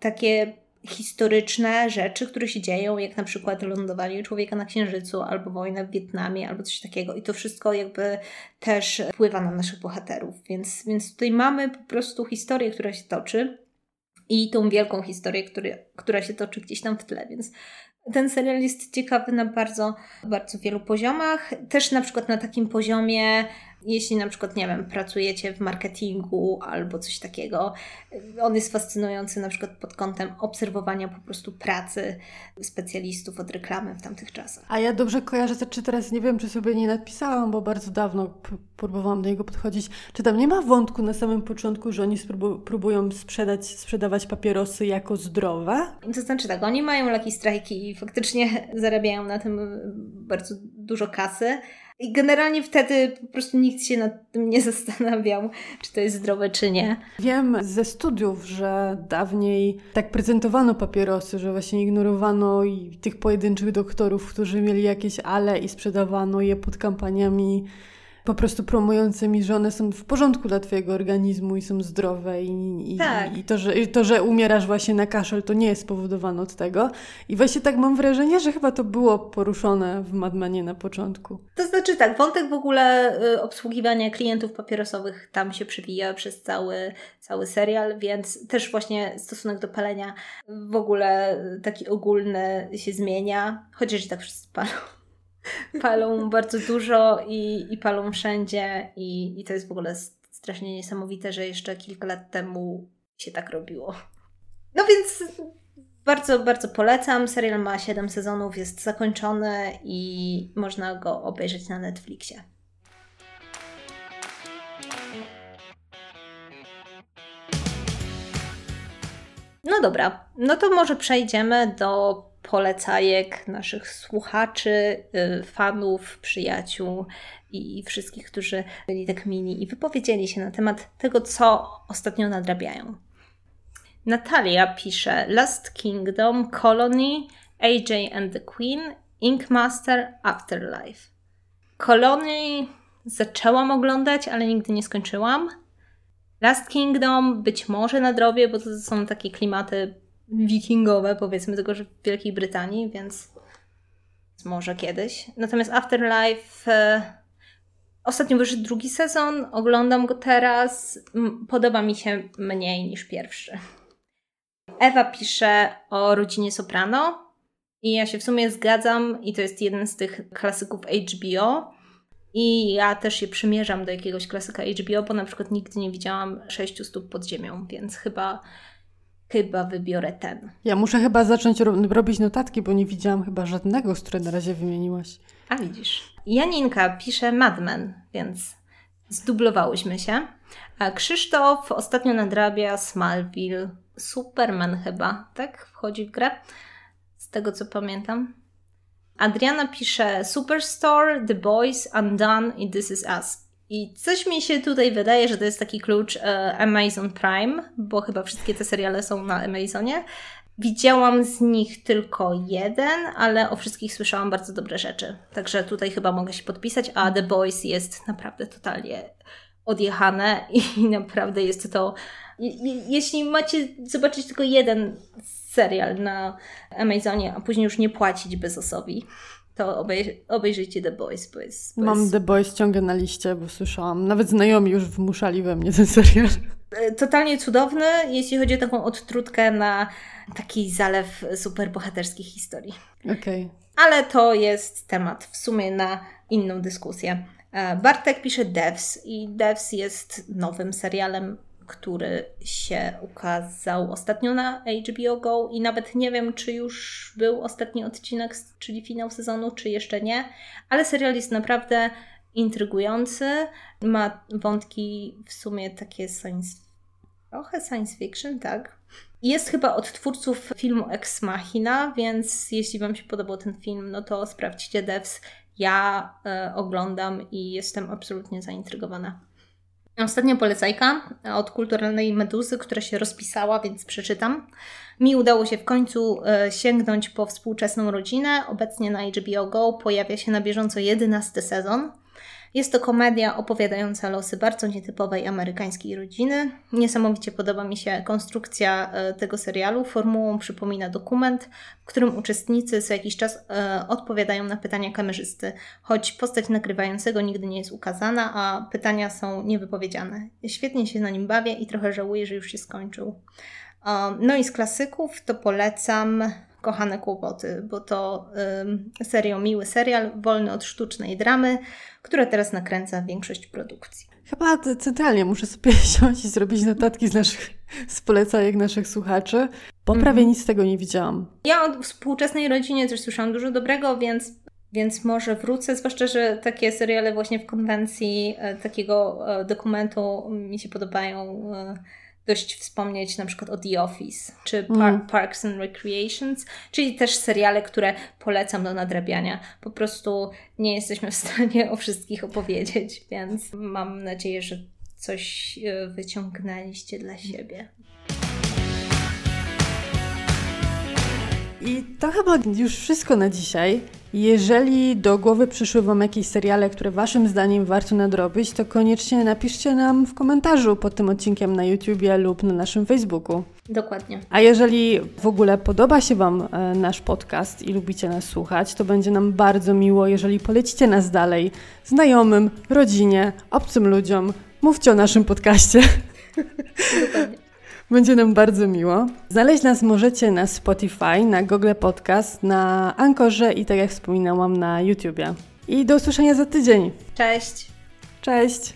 takie historyczne rzeczy, które się dzieją, jak na przykład lądowanie człowieka na Księżycu, albo wojna w Wietnamie, albo coś takiego. I to wszystko jakby też wpływa na naszych bohaterów. Więc, więc tutaj mamy po prostu historię, która się toczy i tą wielką historię, który, która się toczy gdzieś tam w tle. Więc ten serial jest ciekawy na bardzo, bardzo wielu poziomach. Też na przykład na takim poziomie jeśli na przykład, nie wiem, pracujecie w marketingu albo coś takiego, on jest fascynujący na przykład pod kątem obserwowania po prostu pracy specjalistów od reklamy w tamtych czasach. A ja dobrze kojarzę, czy teraz nie wiem, czy sobie nie napisałam, bo bardzo dawno próbowałam do niego podchodzić. Czy tam nie ma wątku na samym początku, że oni próbują sprzedać, sprzedawać papierosy jako zdrowe? To znaczy tak, oni mają laki strajki i faktycznie [laughs] zarabiają na tym bardzo dużo kasy, i generalnie wtedy po prostu nikt się nad tym nie zastanawiał, czy to jest zdrowe, czy nie. Wiem ze studiów, że dawniej tak prezentowano papierosy, że właśnie ignorowano tych pojedynczych doktorów, którzy mieli jakieś ale i sprzedawano je pod kampaniami po prostu promującymi, że one są w porządku dla Twojego organizmu i są zdrowe i, i, tak. i to, że, i to, że umierasz właśnie na kaszel, to nie jest spowodowane od tego. I właśnie tak mam wrażenie, że chyba to było poruszone w Madmanie na początku. To znaczy tak, wątek w ogóle y, obsługiwania klientów papierosowych tam się przewija przez cały, cały serial, więc też właśnie stosunek do palenia w ogóle taki ogólny się zmienia, chociaż i tak wszyscy palą palą bardzo dużo i, i palą wszędzie i, i to jest w ogóle strasznie niesamowite, że jeszcze kilka lat temu się tak robiło. No więc bardzo, bardzo polecam. Serial ma 7 sezonów, jest zakończony i można go obejrzeć na Netflixie. No dobra, no to może przejdziemy do polecajek naszych słuchaczy, y, fanów, przyjaciół i wszystkich, którzy byli tak mini i wypowiedzieli się na temat tego, co ostatnio nadrabiają. Natalia pisze Last Kingdom, Colony, AJ and the Queen, Ink Master, Afterlife. Colony zaczęłam oglądać, ale nigdy nie skończyłam. Last Kingdom być może nadrobię, bo to są takie klimaty wikingowe, powiedzmy, tylko że w Wielkiej Brytanii, więc może kiedyś. Natomiast Afterlife e, ostatnio wyszedł drugi sezon, oglądam go teraz. Podoba mi się mniej niż pierwszy. Ewa pisze o rodzinie Soprano i ja się w sumie zgadzam i to jest jeden z tych klasyków HBO. I ja też się przymierzam do jakiegoś klasyka HBO, bo na przykład nigdy nie widziałam sześciu stóp pod ziemią, więc chyba chyba wybiorę ten. Ja muszę chyba zacząć ro robić notatki, bo nie widziałam chyba żadnego, z które na razie wymieniłaś. A widzisz. Janinka pisze Mad Men, więc zdublowałyśmy się. A Krzysztof ostatnio nadrabia Smallville. Superman chyba, tak? Wchodzi w grę. Z tego co pamiętam. Adriana pisze Superstore, The Boys, Undone i This Is Us. I coś mi się tutaj wydaje, że to jest taki klucz e, Amazon Prime, bo chyba wszystkie te seriale są na Amazonie. Widziałam z nich tylko jeden, ale o wszystkich słyszałam bardzo dobre rzeczy. Także tutaj chyba mogę się podpisać, a The Boys jest naprawdę totalnie odjechane i [laughs] naprawdę jest to. Jeśli macie zobaczyć tylko jeden serial na Amazonie, a później już nie płacić bezosowi, to obej obejrzyjcie The Boys, bo jest, bo Mam jest... The Boys ciągle na liście, bo słyszałam. Nawet znajomi już wmuszali we mnie [laughs] ten serial. E, totalnie cudowny, jeśli chodzi o taką odtrutkę na taki zalew superbohaterskich historii. Okej. Okay. Ale to jest temat w sumie na inną dyskusję. E, Bartek pisze Devs i Devs jest nowym serialem który się ukazał ostatnio na HBO Go i nawet nie wiem, czy już był ostatni odcinek, czyli finał sezonu, czy jeszcze nie, ale serial jest naprawdę intrygujący. Ma wątki w sumie takie science, trochę science fiction, tak? Jest chyba od twórców filmu Ex Machina, więc jeśli Wam się podobał ten film, no to sprawdźcie Devs. Ja e, oglądam i jestem absolutnie zaintrygowana. Ostatnia polecajka od kulturalnej meduzy, która się rozpisała, więc przeczytam. Mi udało się w końcu e, sięgnąć po współczesną rodzinę. Obecnie na HBO Go pojawia się na bieżąco jedenasty sezon. Jest to komedia opowiadająca losy bardzo nietypowej amerykańskiej rodziny. Niesamowicie podoba mi się konstrukcja e, tego serialu. Formułą przypomina dokument, w którym uczestnicy co jakiś czas e, odpowiadają na pytania kamerzysty, choć postać nagrywającego nigdy nie jest ukazana, a pytania są niewypowiedziane. Świetnie się na nim bawię i trochę żałuję, że już się skończył. No i z klasyków to polecam Kochane Kłopoty, bo to serio miły serial, wolny od sztucznej dramy, która teraz nakręca większość produkcji. Chyba centralnie muszę sobie [laughs] siąść i zrobić notatki z naszych z polecajek naszych słuchaczy, bo mm -hmm. prawie nic z tego nie widziałam. Ja o współczesnej rodzinie też słyszałam dużo dobrego, więc, więc może wrócę, zwłaszcza, że takie seriale właśnie w konwencji e, takiego e, dokumentu mi się podobają. E, dość wspomnieć na przykład o The Office czy Par mm. Parks and Recreations, czyli też seriale, które polecam do nadrabiania. Po prostu nie jesteśmy w stanie o wszystkich opowiedzieć, więc mam nadzieję, że coś e, wyciągnęliście dla siebie. I to chyba już wszystko na dzisiaj. Jeżeli do głowy przyszły Wam jakieś seriale, które Waszym zdaniem warto nadrobić, to koniecznie napiszcie nam w komentarzu pod tym odcinkiem na YouTubie lub na naszym Facebooku. Dokładnie. A jeżeli w ogóle podoba się Wam e, nasz podcast i lubicie nas słuchać, to będzie nam bardzo miło, jeżeli polecicie nas dalej znajomym, rodzinie, obcym ludziom. Mówcie o naszym podcaście. Dokładnie. Będzie nam bardzo miło. Znaleźć nas możecie na Spotify, na Google Podcast, na Ankorze i tak jak wspominałam na YouTubie. I do usłyszenia za tydzień. Cześć. Cześć.